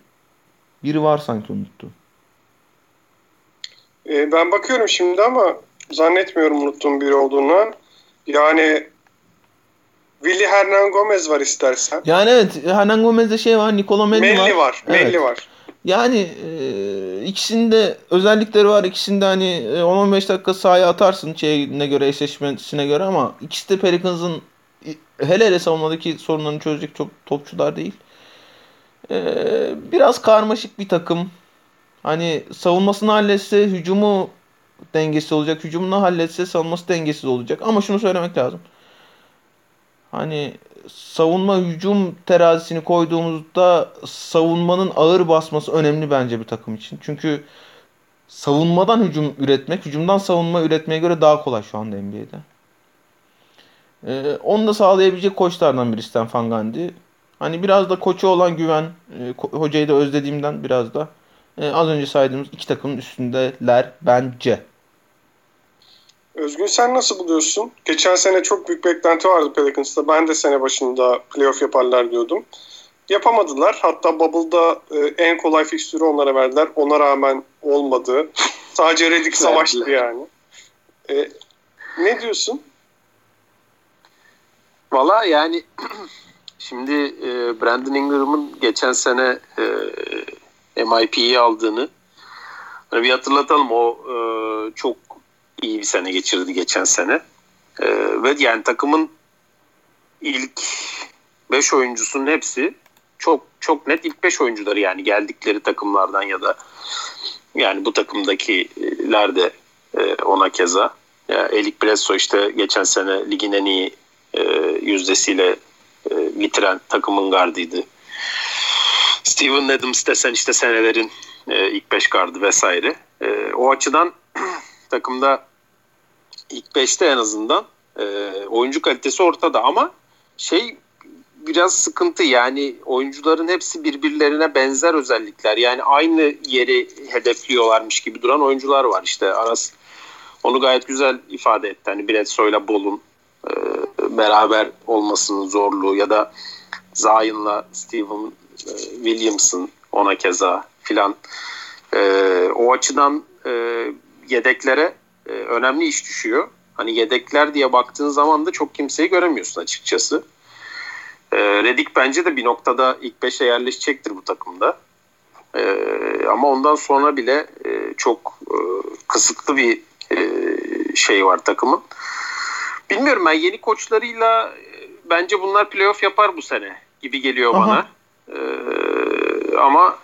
Biri var sanki unuttum. E, ben bakıyorum şimdi ama zannetmiyorum unuttuğum biri olduğunu. Yani Willy Hernan Gomez var istersen. Yani evet Hernan Gomez'de şey var. Nicola Melli, Melli var. var. Evet. Melli var. Yani e, ikisinde özellikleri var. İkisinde hani e, 10-15 dakika sahaya atarsın şeyine göre eşleşmesine göre ama ikisi de Pelicans'ın e, hele hele savunmadaki sorunlarını çözecek çok topçular değil. E, biraz karmaşık bir takım. Hani savunmasını halletse hücumu dengesiz olacak. Hücumunu halletse savunması dengesiz olacak. Ama şunu söylemek lazım. Hani savunma hücum terazisini koyduğumuzda savunmanın ağır basması önemli bence bir takım için. Çünkü savunmadan hücum üretmek, hücumdan savunma üretmeye göre daha kolay şu anda NBA'de. Ee, onu da sağlayabilecek koçlardan biri Stefan Gandhi. Hani biraz da koçu olan güven, e, hocayı da özlediğimden biraz da e, az önce saydığımız iki takımın üstündeler bence. Özgün sen nasıl buluyorsun? Geçen sene çok büyük beklenti vardı Pelicans'ta. Ben de sene başında playoff yaparlar diyordum. Yapamadılar. Hatta Bubble'da e, en kolay fikstürü onlara verdiler. Ona rağmen olmadı. Sadece Redick savaştı yani. E, ne diyorsun? Valla yani şimdi e, Brandon Ingram'ın geçen sene e, MIP'yi aldığını hani bir hatırlatalım. O e, çok iyi bir sene geçirdi geçen sene. E, ve yani takımın ilk 5 oyuncusunun hepsi çok çok net ilk 5 oyuncuları yani geldikleri takımlardan ya da yani bu takımdakiler de e, ona keza. Yani Elik Bledsoe işte geçen sene ligin en iyi e, yüzdesiyle e, bitiren takımın gardıydı. Steven Adams desen işte senelerin e, ilk 5 gardı vesaire. E, o açıdan takımda ilk 5'te en azından e, oyuncu kalitesi ortada ama şey biraz sıkıntı yani oyuncuların hepsi birbirlerine benzer özellikler. Yani aynı yeri hedefliyorlarmış gibi duran oyuncular var. İşte Aras onu gayet güzel ifade etti. Hani Bledsoe ile Bol'un beraber olmasının zorluğu ya da Zion'la Steven e, Williams'ın ona keza filan e, o açıdan e, yedeklere e, önemli iş düşüyor. Hani yedekler diye baktığın zaman da çok kimseyi göremiyorsun açıkçası. E, Redick bence de bir noktada ilk beşe yerleşecektir bu takımda. E, ama ondan sonra bile e, çok e, kısıtlı bir e, şey var takımın. Bilmiyorum ben yeni koçlarıyla e, bence bunlar playoff yapar bu sene gibi geliyor Aha. bana. Ee, ama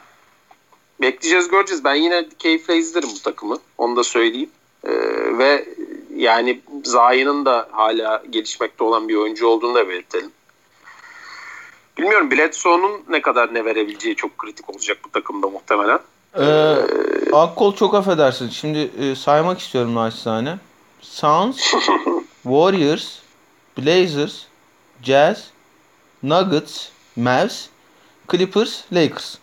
bekleyeceğiz göreceğiz. Ben yine keyifle izlerim bu takımı. Onu da söyleyeyim. Ee, ve yani Zayi'nin da hala gelişmekte olan bir oyuncu olduğunu da belirtelim. Bilmiyorum Bledsoe'nun ne kadar ne verebileceği çok kritik olacak bu takımda muhtemelen. Ee, ee, Akkol çok affedersin. Şimdi e, saymak istiyorum naçizane. Suns, Warriors, Blazers, Jazz, Nuggets, Mavs, Clippers, Lakers.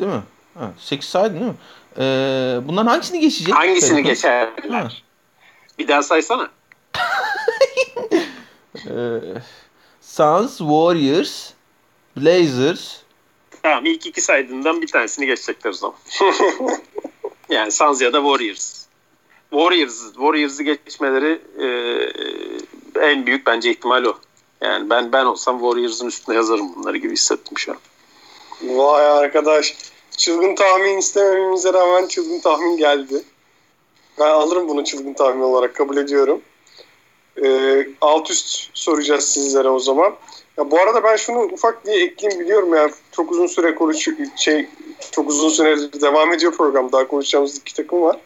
Değil mi? Ha, 8 saydın değil mi? Ee, bunların hangisini geçecek? Hangisini geçerler? Bir daha saysana. ee, Suns, Warriors, Blazers. Tamam ilk iki saydığından bir tanesini geçecekler o zaman. yani Suns ya da Warriors. Warriors, Warriors'ı geçmeleri e, en büyük bence ihtimal o. Yani ben ben olsam Warriors'ın üstüne yazarım bunları gibi hissettim şu an. Vay arkadaş. Çılgın tahmin istemememize rağmen çılgın tahmin geldi. Ben alırım bunu çılgın tahmin olarak kabul ediyorum. Ee, alt üst soracağız sizlere o zaman. Ya bu arada ben şunu ufak diye ekleyeyim biliyorum ya çok uzun süre konuş şey çok uzun süre devam ediyor program daha konuşacağımız iki takım var.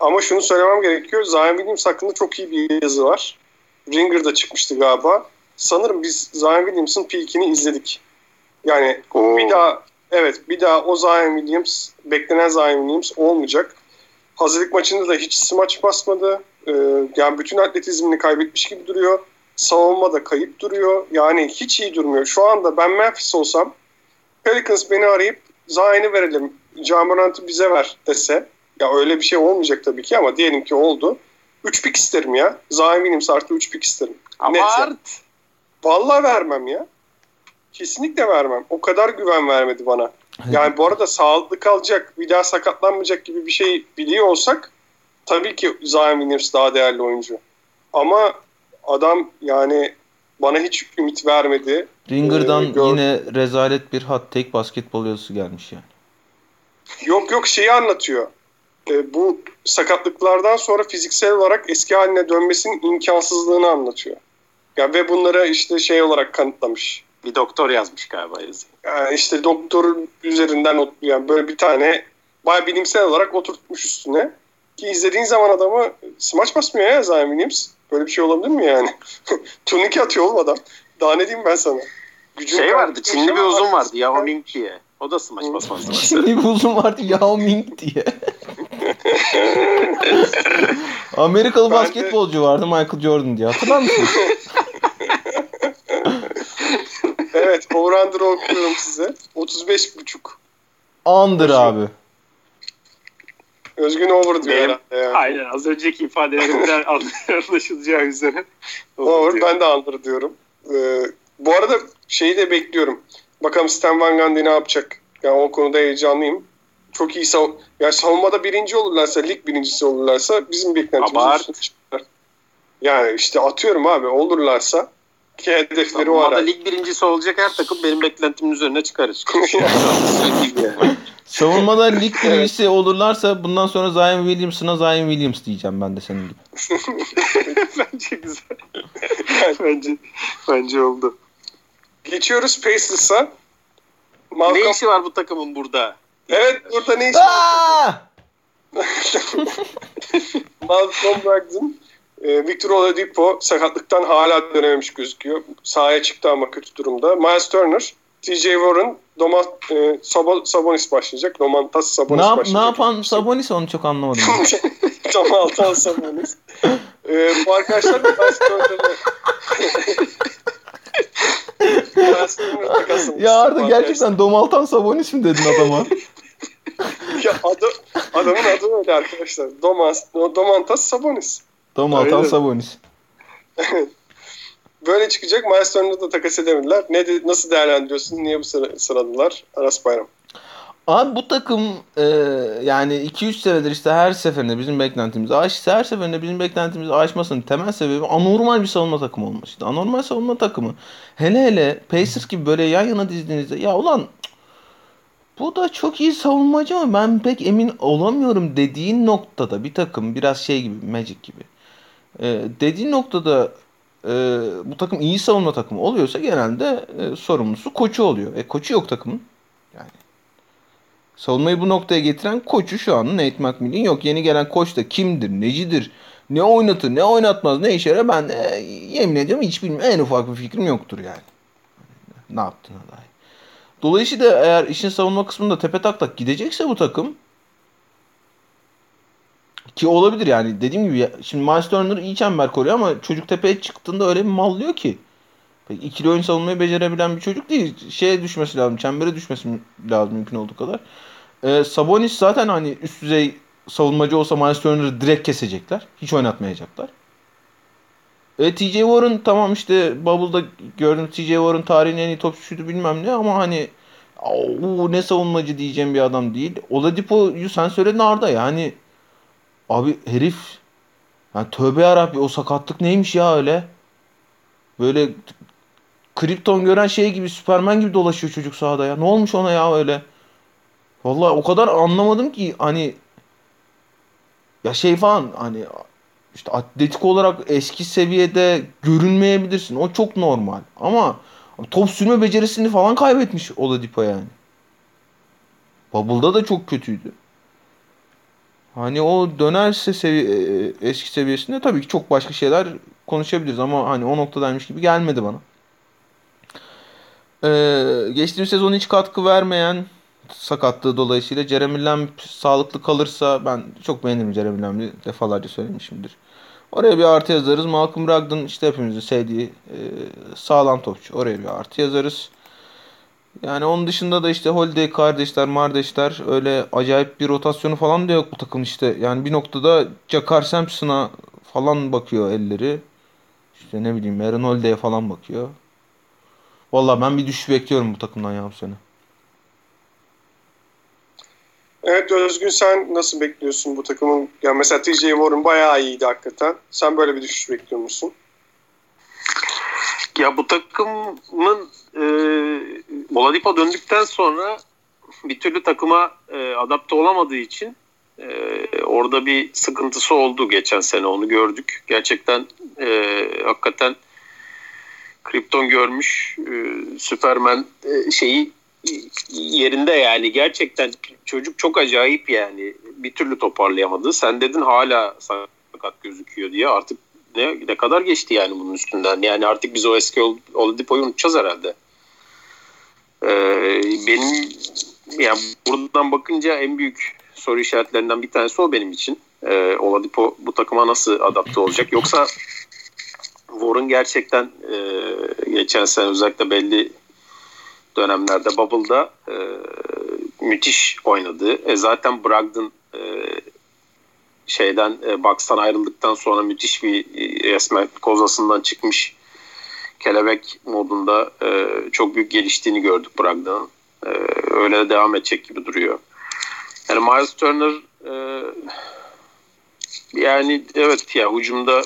Ama şunu söylemem gerekiyor. Zion Williams hakkında çok iyi bir yazı var. Ringer'da çıkmıştı galiba. Sanırım biz Zion Williams'ın peak'ini izledik. Yani Oo. bir daha evet bir daha o Zion Williams beklenen Zion Williams olmayacak. Hazırlık maçında da hiç smaç basmadı. Ee, yani bütün atletizmini kaybetmiş gibi duruyor. Savunma da kayıp duruyor. Yani hiç iyi durmuyor. Şu anda ben Memphis olsam Pelicans beni arayıp Zion'ı verelim. Jamorant'ı bize ver dese ya öyle bir şey olmayacak tabii ki ama diyelim ki oldu. 3 pik isterim ya. Zion Williams artı 3 pik isterim. Abart. Vallahi vermem ya. Kesinlikle vermem. O kadar güven vermedi bana. Yani bu arada sağlıklı kalacak, bir daha sakatlanmayacak gibi bir şey biliyor olsak tabii ki Zion Williams daha değerli oyuncu. Ama adam yani bana hiç ümit vermedi. Ringer'dan ee, yine rezalet bir hot take basketbol yazısı gelmiş yani. Yok yok şeyi anlatıyor e, bu sakatlıklardan sonra fiziksel olarak eski haline dönmesinin imkansızlığını anlatıyor. Ya ve bunları işte şey olarak kanıtlamış. Bir doktor yazmış galiba yazı. Yani işte doktor üzerinden yani böyle bir tane bayağı bilimsel olarak oturtmuş üstüne. Ki izlediğin zaman adamı smaç basmıyor ya Zion Williams. Böyle bir şey olabilir mi yani? Turnike atıyor olmadan. Daha ne diyeyim ben sana? Gücün şey vardı, Çinli bir uzun vardı Yao Ming diye. O da smaç basmazdı. Çinli bir uzun vardı Yao Ming diye. Amerikalı ben basketbolcu de... vardı Michael Jordan diye. Hatırlar mısın? evet, over-under okuyorum size. 35 buçuk. Under Özgün. abi. Özgün over diyor Benim, herhalde yani. Aynen az önceki ifadelerimden anlaşılacağı üzere. Over, over ben de under diyorum. Ee, bu arada şeyi de bekliyorum. Bakalım Stan Van Gundy ne yapacak? Yani o konuda heyecanlıyım. Çok iyi savun yani savunmada birinci olurlarsa, lig birincisi olurlarsa bizim beklentimiz çıkar. Yani işte atıyorum abi olurlarsa ki hedefleri savunmada var. Savunmada lig birincisi olacak her takım benim beklentimin üzerine çıkarır. Savunmada lig birincisi evet. olurlarsa bundan sonra Zion Williams'ına Zion Williams diyeceğim ben de senin gibi. bence güzel. bence, bence oldu. Geçiyoruz Pacers'a. Malcolm... Ne işi var bu takımın burada? Evet burada ne var? Malcolm Brogdon e, Victor Oladipo sakatlıktan hala dönememiş gözüküyor. Sahaya çıktı ama kötü durumda. Miles Turner, TJ Warren, Domas, e, Sabonis başlayacak. Domantas Sabonis ne, başlayacak. Ne yapan Sabonis onu çok anlamadım. Domantas Sabonis. e, bu arkadaşlar Miles Turner'ı ya Arda gerçekten Domaltan Sabonis mi dedin adama? ya adı, adamın adı öyle arkadaşlar. Domas, Domantas Sabonis. Domaltan Sabonis. Böyle çıkacak. Miles Turner'ı da takas edemediler. Ne de, nasıl değerlendiriyorsun? Niye bu sıra, sıraladılar? Aras Bayram. Abi bu takım e, yani 2-3 senedir işte her seferinde bizim beklentimizi aştı. Her seferinde bizim beklentimizi aşmasının temel sebebi anormal bir savunma takımı olması. Anormal savunma takımı. Hele hele Pacers gibi böyle yan yana dizdiğinizde ya ulan bu da çok iyi savunmacı ama ben pek emin olamıyorum dediğin noktada bir takım biraz şey gibi Magic gibi. E, dediğin noktada e, bu takım iyi savunma takımı oluyorsa genelde e, sorumlusu koçu oluyor. E koçu yok takımın. Yani Savunmayı bu noktaya getiren koçu şu an Nate McMillan yok. Yeni gelen koç da kimdir, necidir, ne oynatır, ne oynatmaz, ne işe yarar ben e, yemin ediyorum hiç bilmiyorum. En ufak bir fikrim yoktur yani. Ne yaptığına dair. Dolayısıyla eğer işin savunma kısmında tepe tak tak gidecekse bu takım ki olabilir yani dediğim gibi şimdi Miles Turner iyi çember koruyor ama çocuk tepeye çıktığında öyle bir mallıyor ki. Peki ikili oyun savunmayı becerebilen bir çocuk değil. Şeye düşmesi lazım, çembere düşmesi lazım mümkün olduğu kadar. E, Sabonis zaten hani üst düzey savunmacı olsa Miles Turner'ı direkt kesecekler. Hiç oynatmayacaklar. E, TJ Warren tamam işte Bubble'da gördüm TJ Warren tarihin en iyi topçusuydu bilmem ne ama hani o ne savunmacı diyeceğim bir adam değil. Oladipo'yu sen söyledin Arda yani abi herif yani tövbe yarabbi o sakatlık neymiş ya öyle. Böyle Krypton gören şey gibi Superman gibi dolaşıyor çocuk sahada ya. Ne olmuş ona ya öyle? Vallahi o kadar anlamadım ki hani ya şey falan hani işte atletik olarak eski seviyede görünmeyebilirsin. O çok normal. Ama top sürme becerisini falan kaybetmiş Oladipo yani. Bubble'da da çok kötüydü. Hani o dönerse sevi e, eski seviyesinde tabii ki çok başka şeyler konuşabiliriz ama hani o noktadaymış gibi gelmedi bana. Ee, geçtiğimiz sezon hiç katkı vermeyen sakatlığı dolayısıyla Jeremy Lamb sağlıklı kalırsa ben çok beğenirim Jeremy Lamb'i defalarca söylemişimdir. Oraya bir artı yazarız. Malcolm Brogdon işte hepimizin sevdiği e, sağlam topçu. Oraya bir artı yazarız. Yani onun dışında da işte Holiday kardeşler, mardeşler öyle acayip bir rotasyonu falan da yok bu takım işte. Yani bir noktada Jakar Sampson'a falan bakıyor elleri. İşte ne bileyim Aaron Holiday'e falan bakıyor. Valla ben bir düşüş bekliyorum bu takımdan ya bu sene. Evet Özgün sen nasıl bekliyorsun bu takımın? Ya mesela TJ Warren bayağı iyiydi hakikaten. Sen böyle bir düşüş bekliyor musun? Ya bu takımın e, Oladipo döndükten sonra bir türlü takıma e, adapte olamadığı için e, orada bir sıkıntısı oldu geçen sene onu gördük. Gerçekten e, hakikaten Krypton görmüş e, Superman e, şeyi yerinde yani gerçekten çocuk çok acayip yani bir türlü toparlayamadı. Sen dedin hala sakat gözüküyor diye. Artık ne, ne kadar geçti yani bunun üstünden. Yani artık biz o eski Oladipo'yu unutacağız herhalde. Ee, benim yani buradan bakınca en büyük soru işaretlerinden bir tanesi o benim için. Ee, Oladipo bu takıma nasıl adapte olacak? Yoksa Warren gerçekten e, geçen sene özellikle belli dönemlerde Bubble'da e, müthiş oynadı. E, zaten Brogdon e, şeyden e, Bucks'tan ayrıldıktan sonra müthiş bir e, resmen kozasından çıkmış kelebek modunda e, çok büyük geliştiğini gördük Brogdon'un. E, öyle de devam edecek gibi duruyor. Yani Miles Turner e, yani evet ya hücumda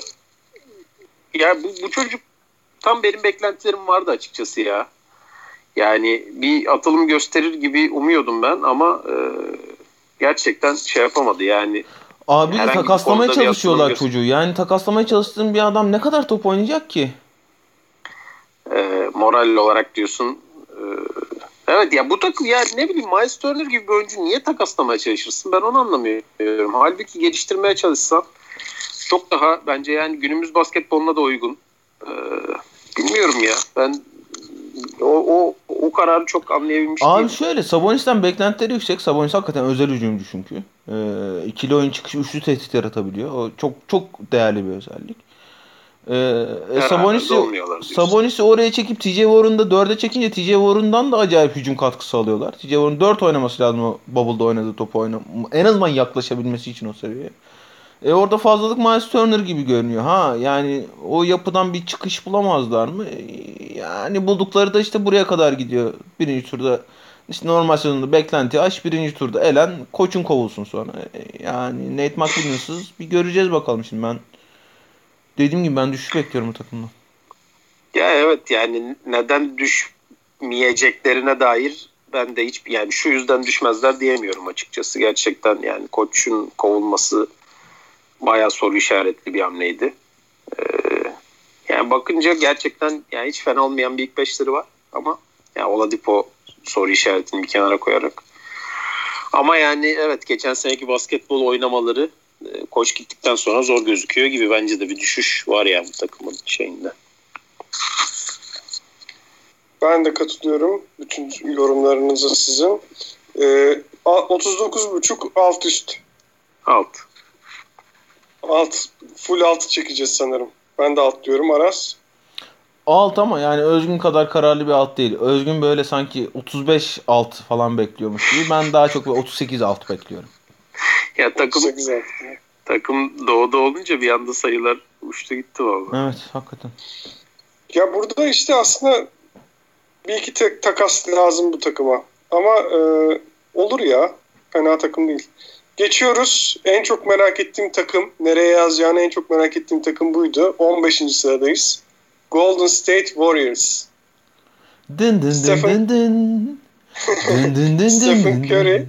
ya bu, bu çocuk tam benim beklentilerim vardı açıkçası ya. Yani bir atılım gösterir gibi umuyordum ben ama e, gerçekten şey yapamadı yani. Abi de takaslamaya çalışıyorlar çocuğu. Yani takaslamaya çalıştığın bir adam ne kadar top oynayacak ki? E, moral olarak diyorsun. E, evet ya bu takım ya ne bileyim Miles Turner gibi bir oyuncu niye takaslamaya çalışırsın ben onu anlamıyorum. Halbuki geliştirmeye çalışsan çok daha bence yani günümüz basketboluna da uygun. Ee, bilmiyorum ya. Ben o, o, o kararı çok anlayabilmiş Abi değilim. şöyle Sabonis'ten beklentileri yüksek. Sabonis hakikaten özel hücumcu çünkü. Ee, ikili oyun çıkışı üçlü tehdit yaratabiliyor. O çok çok değerli bir özellik. Ee, Sabonis'i Sabonis'i oraya çekip TJ Warren'da 4'e çekince TJ Warren'dan da acayip hücum katkısı alıyorlar. TJ Warren 4 oynaması lazım o Bubble'da oynadığı topu oynam. En azından yaklaşabilmesi için o seviyeye. E orada fazlalık Miles Turner gibi görünüyor. Ha yani o yapıdan bir çıkış bulamazlar mı? E, yani buldukları da işte buraya kadar gidiyor. Birinci turda işte normal sezonda beklenti aç. Birinci turda elen koçun kovulsun sonra. E, yani Nate McMillan'sız bir göreceğiz bakalım şimdi ben. Dediğim gibi ben düşüş bekliyorum bu takımdan. Ya evet yani neden düşmeyeceklerine dair ben de hiç yani şu yüzden düşmezler diyemiyorum açıkçası. Gerçekten yani koçun kovulması bayağı soru işaretli bir hamleydi. Ee, yani bakınca gerçekten yani hiç fena olmayan bir ilk beşleri var ama yani Oladipo soru işaretini bir kenara koyarak. Ama yani evet geçen seneki basketbol oynamaları e, koç gittikten sonra zor gözüküyor gibi bence de bir düşüş var yani bu takımın şeyinde. Ben de katılıyorum bütün yorumlarınıza sizin. Ee, 39.5 alt üst. Alt. Alt, full alt çekeceğiz sanırım. Ben de alt diyorum Aras. Alt ama yani Özgün kadar kararlı bir alt değil. Özgün böyle sanki 35 alt falan bekliyormuş gibi. Ben daha çok 38 alt bekliyorum. Ya takım takım doğuda olunca bir anda sayılar uçtu gitti valla. Evet hakikaten. Ya burada işte aslında bir iki tek takas lazım bu takıma. Ama e, olur ya. Fena takım değil. Geçiyoruz. En çok merak ettiğim takım, nereye yazacağını en çok merak ettiğim takım buydu. 15. sıradayız. Golden State Warriors. Dın dın Stephen, dın dın dın. dın dın Stephen Curry,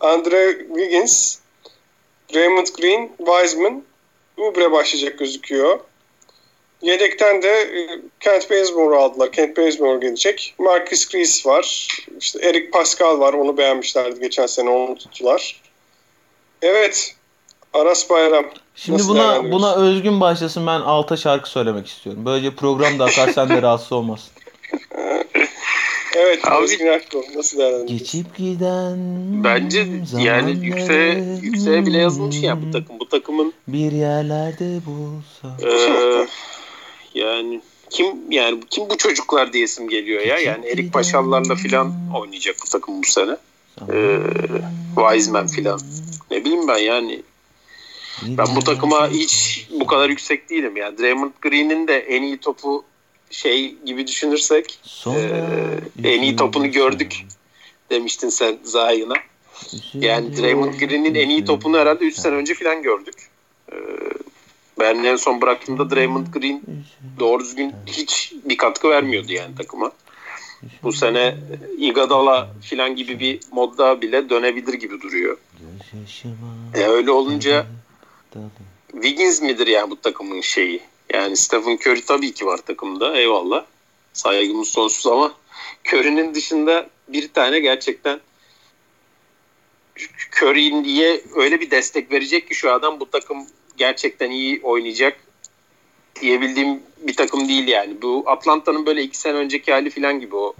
Andre Wiggins, Raymond Green, Wiseman, Ubre başlayacak gözüküyor. Yedekten de e, Kent Bazemore aldılar. Kent Bazemore gelecek. Marcus Chris var. İşte Eric Pascal var. Onu beğenmişlerdi geçen sene. Onu tuttular. Evet. Aras Bayram. Şimdi Nasıl buna buna özgün başlasın. Ben alta şarkı söylemek istiyorum. Böylece program da akar sen de rahatsız olmasın. evet. Abi, Özgün Akko. Nasıl değerlendiriyorsun? Geçip giden Bence yani yükseğe, yükseğe bile yazılmış ya bu takım. Bu takımın bir yerlerde bulsa. Ee, yani kim yani kim bu çocuklar diyesim geliyor ya. Yani Erik Paşallarla filan oynayacak bu takım bu sene. Ee, Wiseman filan. Ne bileyim ben yani. Ben bu takıma hiç bu kadar yüksek değilim yani. Draymond Green'in de en iyi topu şey gibi düşünürsek e, en iyi topunu gördük demiştin sen Zayın'a. Yani Draymond Green'in en iyi topunu herhalde 3 sene önce filan gördük. Ee, ben en son bıraktığımda Draymond Green doğru düzgün hiç bir katkı vermiyordu yani takıma. Bu sene Igadala filan gibi bir modda bile dönebilir gibi duruyor. E öyle olunca Wiggins midir yani bu takımın şeyi? Yani Stephen Curry tabii ki var takımda eyvallah. Saygımız sonsuz ama Curry'nin dışında bir tane gerçekten Curry'ye öyle bir destek verecek ki şu adam bu takım gerçekten iyi oynayacak diyebildiğim bir takım değil yani. Bu Atlanta'nın böyle iki sene önceki hali falan gibi o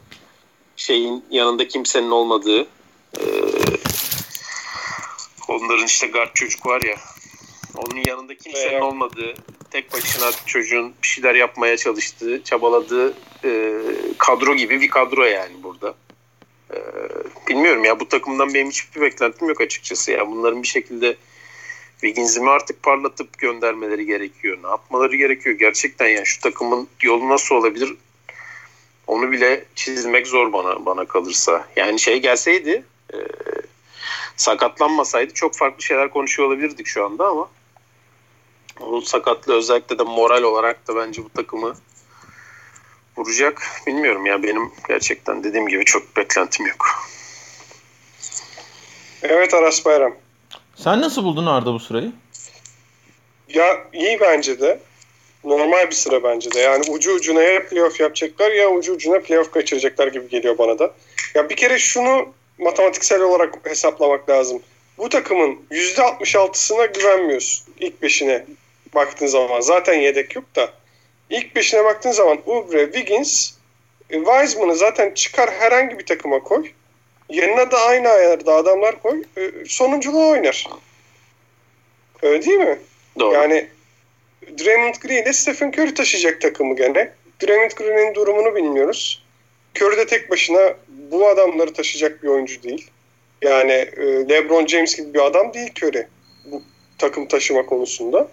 şeyin yanında kimsenin olmadığı e, onların işte guard çocuk var ya onun yanında kimsenin evet. olmadığı tek başına çocuğun bir şeyler yapmaya çalıştığı çabaladığı e, kadro gibi bir kadro yani burada. E, bilmiyorum ya bu takımdan benim hiçbir beklentim yok açıkçası ya bunların bir şekilde Wiggins'i artık parlatıp göndermeleri gerekiyor? Ne yapmaları gerekiyor? Gerçekten ya şu takımın yolu nasıl olabilir? Onu bile çizmek zor bana bana kalırsa. Yani şey gelseydi e, sakatlanmasaydı çok farklı şeyler konuşuyor olabilirdik şu anda ama onun sakatlığı özellikle de moral olarak da bence bu takımı vuracak. Bilmiyorum ya benim gerçekten dediğim gibi çok beklentim yok. Evet Aras Bayram. Sen nasıl buldun Arda bu sırayı? Ya iyi bence de. Normal bir sıra bence de. Yani ucu ucuna ya playoff yapacaklar ya ucu ucuna playoff kaçıracaklar gibi geliyor bana da. Ya bir kere şunu matematiksel olarak hesaplamak lazım. Bu takımın %66'sına güvenmiyorsun ilk beşine baktığın zaman. Zaten yedek yok da. İlk beşine baktığın zaman Ubre, Wiggins, e, Wiseman'ı zaten çıkar herhangi bir takıma koy. Yanına da aynı ayarda adamlar koy. E, sonunculuğu oynar. Öyle değil mi? Doğru. Yani Draymond Green ile Stephen Curry taşıyacak takımı gene. Draymond Green'in durumunu bilmiyoruz. Curry de tek başına bu adamları taşıyacak bir oyuncu değil. Yani e, LeBron James gibi bir adam değil Curry bu takım taşıma konusunda.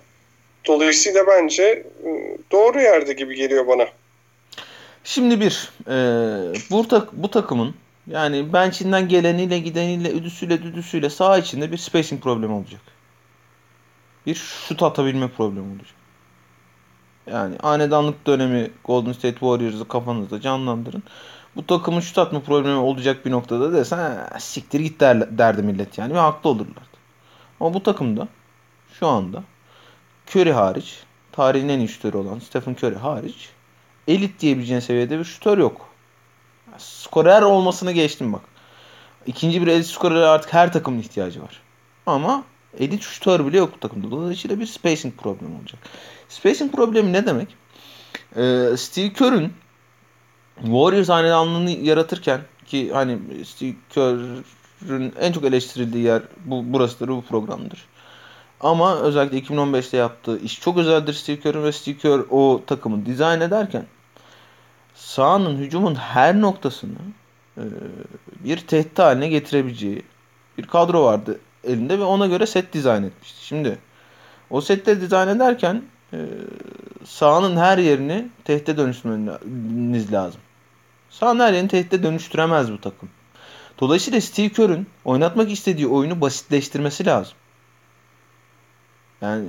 Dolayısıyla bence e, doğru yerde gibi geliyor bana. Şimdi bir, e, bu, tak, bu takımın yani bench'inden geleniyle gideniyle üdüsüyle düdüsüyle sağ içinde bir spacing problemi olacak. Bir şut atabilme problemi olacak. Yani hanedanlık dönemi Golden State Warriors'ı kafanızda canlandırın. Bu takımın şut atma problemi olacak bir noktada desen siktir git der, derdi millet yani ve haklı olurlardı. Ama bu takımda şu anda Curry hariç tarihin en iyi olan Stephen Curry hariç elit diyebileceğin seviyede bir şutör yok. Skorer olmasını geçtim bak. İkinci bir elit skorer artık her takımın ihtiyacı var. Ama elit şutör bile yok bu takımda. Dolayısıyla bir spacing problemi olacak. Spacing problemi ne demek? Ee, Steve Kerr'ün Warriors hanedanlığını yaratırken ki hani Steve Kerr'ün en çok eleştirildiği yer bu burasıdır, bu programdır. Ama özellikle 2015'te yaptığı iş çok özeldir Steve Kerr'ün ve Steve Kerr o takımı dizayn ederken sahanın hücumun her noktasını e, bir tehdit haline getirebileceği bir kadro vardı elinde ve ona göre set dizayn etmişti. Şimdi o sette dizayn ederken e, sahanın her yerini tehdide dönüştürmeniz lazım. Sahanın her yerini tehdide dönüştüremez bu takım. Dolayısıyla Steve Kerr'ün oynatmak istediği oyunu basitleştirmesi lazım. Yani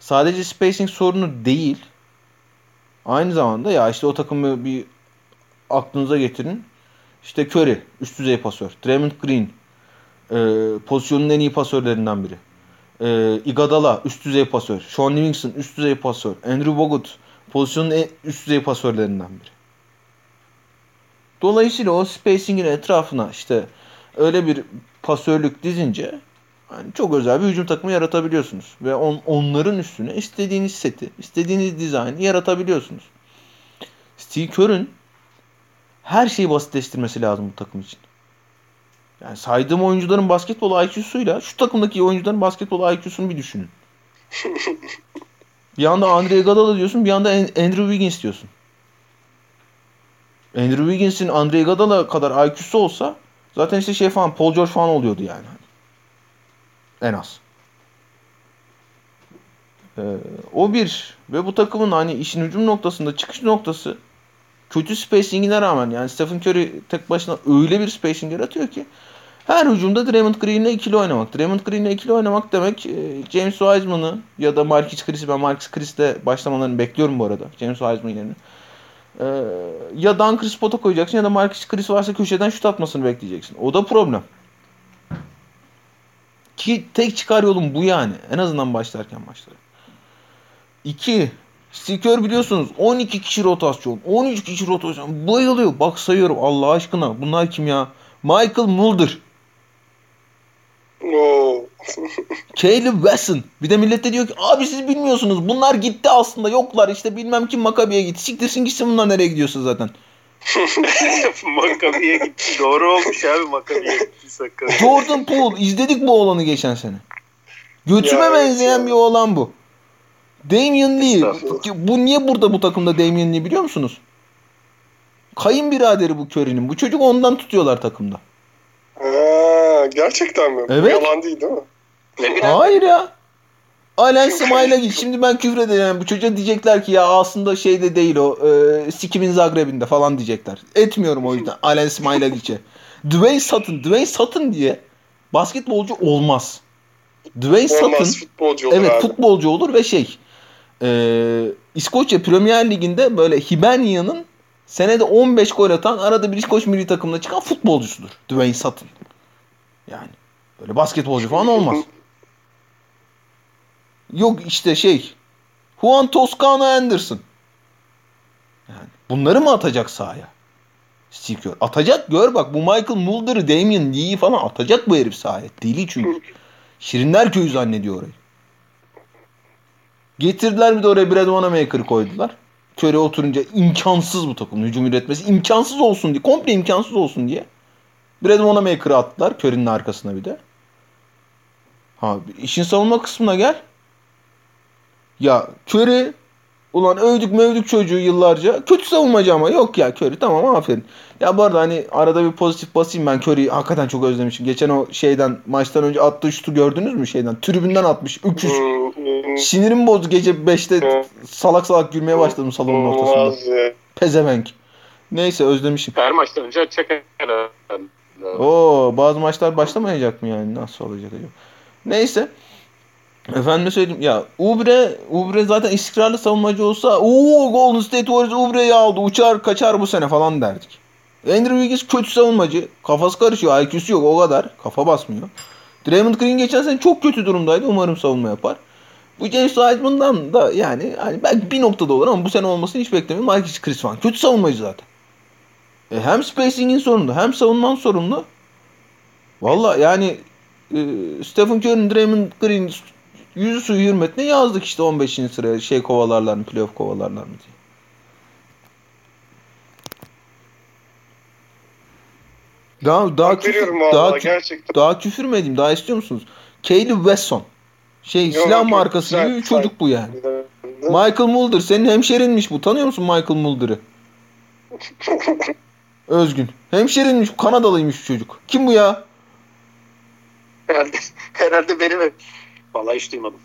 sadece spacing sorunu değil. Aynı zamanda ya işte o takımı bir aklınıza getirin. İşte Curry üst düzey pasör. Draymond Green e, pozisyonun en iyi pasörlerinden biri. E, Iguodala üst düzey pasör. Sean Livingston üst düzey pasör. Andrew Bogut pozisyonun en üst düzey pasörlerinden biri. Dolayısıyla o spacing'in etrafına işte öyle bir pasörlük dizince yani çok özel bir hücum takımı yaratabiliyorsunuz. Ve on, onların üstüne istediğiniz seti, istediğiniz dizaynı yaratabiliyorsunuz. Steve Kerr'ün her şeyi basitleştirmesi lazım bu takım için. Yani saydığım oyuncuların basketbol IQ'suyla şu takımdaki oyuncuların basketbol IQ'sunu bir düşünün. bir anda Andre Iguodala diyorsun, bir anda Andrew Wiggins diyorsun. Andrew Wiggins'in Andre Iguodala kadar IQ'su olsa zaten işte şey falan Paul George falan oluyordu yani. En az. Ee, o bir. Ve bu takımın hani işin hücum noktasında çıkış noktası kötü spacing'ine rağmen yani Stephen Curry tek başına öyle bir spacing yaratıyor ki her hücumda Draymond Green'le ikili oynamak. Draymond Green'le ikili oynamak demek e, James Wiseman'ı ya da Marcus Chris'i ben Marcus Chris'le başlamalarını bekliyorum bu arada. James Wiseman yerine. Ee, ya Dunker spot'a koyacaksın ya da Marcus Chris varsa köşeden şut atmasını bekleyeceksin. O da problem. Ki tek çıkar yolum bu yani. En azından başlarken başlar. İki. Sticker biliyorsunuz 12 kişi rotasyon. 13 kişi rotasyon. Bayılıyor. Bak sayıyorum Allah aşkına. Bunlar kim ya? Michael Mulder. Caleb Wesson. Bir de millet de diyor ki abi siz bilmiyorsunuz. Bunlar gitti aslında. Yoklar işte bilmem kim Makabi'ye gitti. Siktirsin gitsin bunlar nereye gidiyorsa zaten. Makabi'ye gitti. Doğru olmuş abi Makabi'ye gitti sakın. Jordan Poole. izledik bu oğlanı geçen sene. Götüme Ya evet benzeyen ya. bir oğlan bu. Damian Lee. Bu niye burada bu takımda Damian Lee biliyor musunuz? Kayınbiraderi bu Curry'nin. Bu çocuk ondan tutuyorlar takımda. Ha, gerçekten mi? Evet. Yalan değil değil mi? Hayır ya. Alen Smile'a git. Şimdi ben küfür edeceğim. Bu çocuğa diyecekler ki ya aslında şeyde değil o. E, Sikim'in Zagreb'inde falan diyecekler. Etmiyorum o yüzden. Alen Smile'a gideceğim. Dwayne Sutton. Dwayne Sutton diye basketbolcu olmaz. Dwayne Sutton Olmaz futbolcu olur evet abi. futbolcu olur ve şey e, İskoçya Premier Ligi'nde böyle Hibernia'nın senede 15 gol atan arada bir İskoç milli takımına çıkan futbolcusudur. Dwayne Sutton. Yani böyle basketbolcu falan olmaz. Yok işte şey Juan Toscano Anderson. Yani bunları mı atacak sahaya? Steve Kerr. Atacak gör bak bu Michael Mulder'ı Damian Lee'yi falan atacak bu herif sahaya. Deli çünkü. Şirinler köyü zannediyor orayı. Getirdiler bir de oraya Brad Wanamaker'ı koydular. Curry oturunca imkansız bu takım hücum üretmesi. imkansız olsun diye. Komple imkansız olsun diye. Brad Wanamaker'ı attılar. Curry'nin arkasına bir de. Ha işin savunma kısmına gel. Ya Curry ulan övdük mövdük çocuğu yıllarca. Kötü savunmacı ama yok ya Curry tamam aferin. Ya bu arada hani arada bir pozitif basayım ben Curry'i hakikaten çok özlemişim. Geçen o şeyden maçtan önce attığı şutu gördünüz mü şeyden? Tribünden atmış. Öküz. Sinirim bozdu gece 5'te Evet. salak salak gülmeye başladım salonun ortasında. Pezevenk. Neyse özlemişim. Her maçtan önce açacak herhalde. Oo bazı maçlar başlamayacak mı yani? Nasıl olacak acaba? Neyse. Efendime söyleyeyim ya Ubre Ubre zaten istikrarlı savunmacı olsa ooo Golden State Warriors Ubre'yi aldı uçar kaçar bu sene falan derdik. Andrew Wiggins kötü savunmacı. Kafası karışıyor. IQ'su yok o kadar. Kafa basmıyor. Draymond Green geçen sene çok kötü durumdaydı. Umarım savunma yapar. Bu James Wiseman'dan da yani hani belki bir noktada olur ama bu sene olmasını hiç beklemiyorum. Marcus Chris falan. Kötü savunmacı zaten. E, hem spacing'in sorumlu hem savunman sorumlu. Valla yani e, Stephen Curry'nin Draymond Green yüzü suyu hürmetine yazdık işte 15. sıraya şey kovalarlar mı playoff kovalarlar mı diye. Daha daha küfür, daha, kü- gerçekten. daha küfür mü edeyim? Daha istiyor musunuz? Caleb Wesson. Şey Yok, silah yok, markası güzel, gibi bir çocuk bu yani. Michael Mulder. Senin hemşerinmiş bu. Tanıyor musun Michael Mulder'ı? Özgün. Hemşerinmiş. Kanadalıymış bu çocuk. Kim bu ya? Herhalde, herhalde benim. Vallahi hiç duymadım.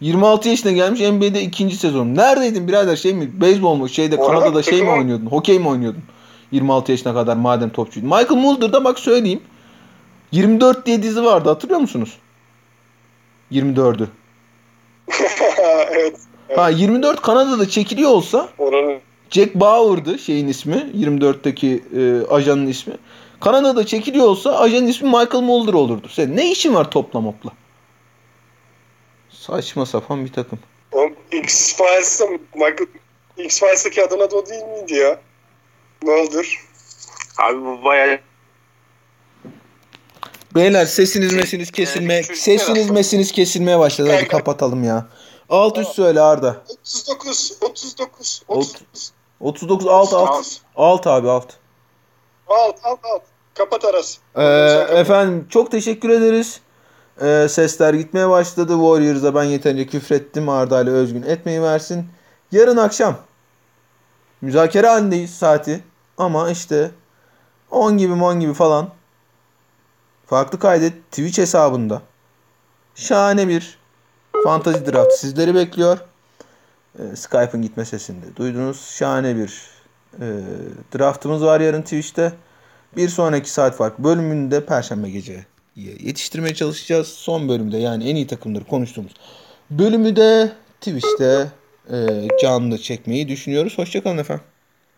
26 yaşına gelmiş NBA'de ikinci sezon. Neredeydin birader şey mi? Beyzbol mu? Şeyde Orada Kanada'da şey mi oynuyordun? Hokey mi oynuyordun? 26 yaşına kadar madem topçuydun. Michael Mulder'da bak söyleyeyim. 24 diye dizi vardı hatırlıyor musunuz? 24'ü. evet. Ha 24 Kanada'da çekiliyor olsa Oranın Jack Bauer'dı şeyin ismi. 24'teki e, ajanın ismi. Kanada'da çekiliyor olsa ajanın ismi Michael Mulder olurdu. Sen ne işin var topla mopla? Saçma sapan bir takım. o X-Files'ta Michael X-Files'taki adına da o değil miydi ya? Ne olur? Abi bu bayağı Beyler sesiniz mesiniz kesilme sesiniz mesiniz kesilmeye başladı. Hadi kapatalım ya. Alt üst söyle Arda. 39, 39, 39. 39 alt alt. Alt abi alt. Alt, alt, alt. Kapat arası. Ee, efendim çok teşekkür ederiz. Ee, sesler gitmeye başladı. Warriors'a ben yeterince küfrettim. Arda ile Özgün etmeyi versin. Yarın akşam müzakere halindeyiz saati. Ama işte 10 gibi 10 gibi falan farklı kaydet Twitch hesabında şahane bir fantasy draft sizleri bekliyor. Ee, Skype'ın gitme sesinde duydunuz. Şahane bir e, draftımız var yarın Twitch'te. Bir sonraki saat fark bölümünde Perşembe gece yetiştirmeye çalışacağız. Son bölümde yani en iyi takımları konuştuğumuz bölümü de Twitch'te e, canlı çekmeyi düşünüyoruz. Hoşçakalın efendim.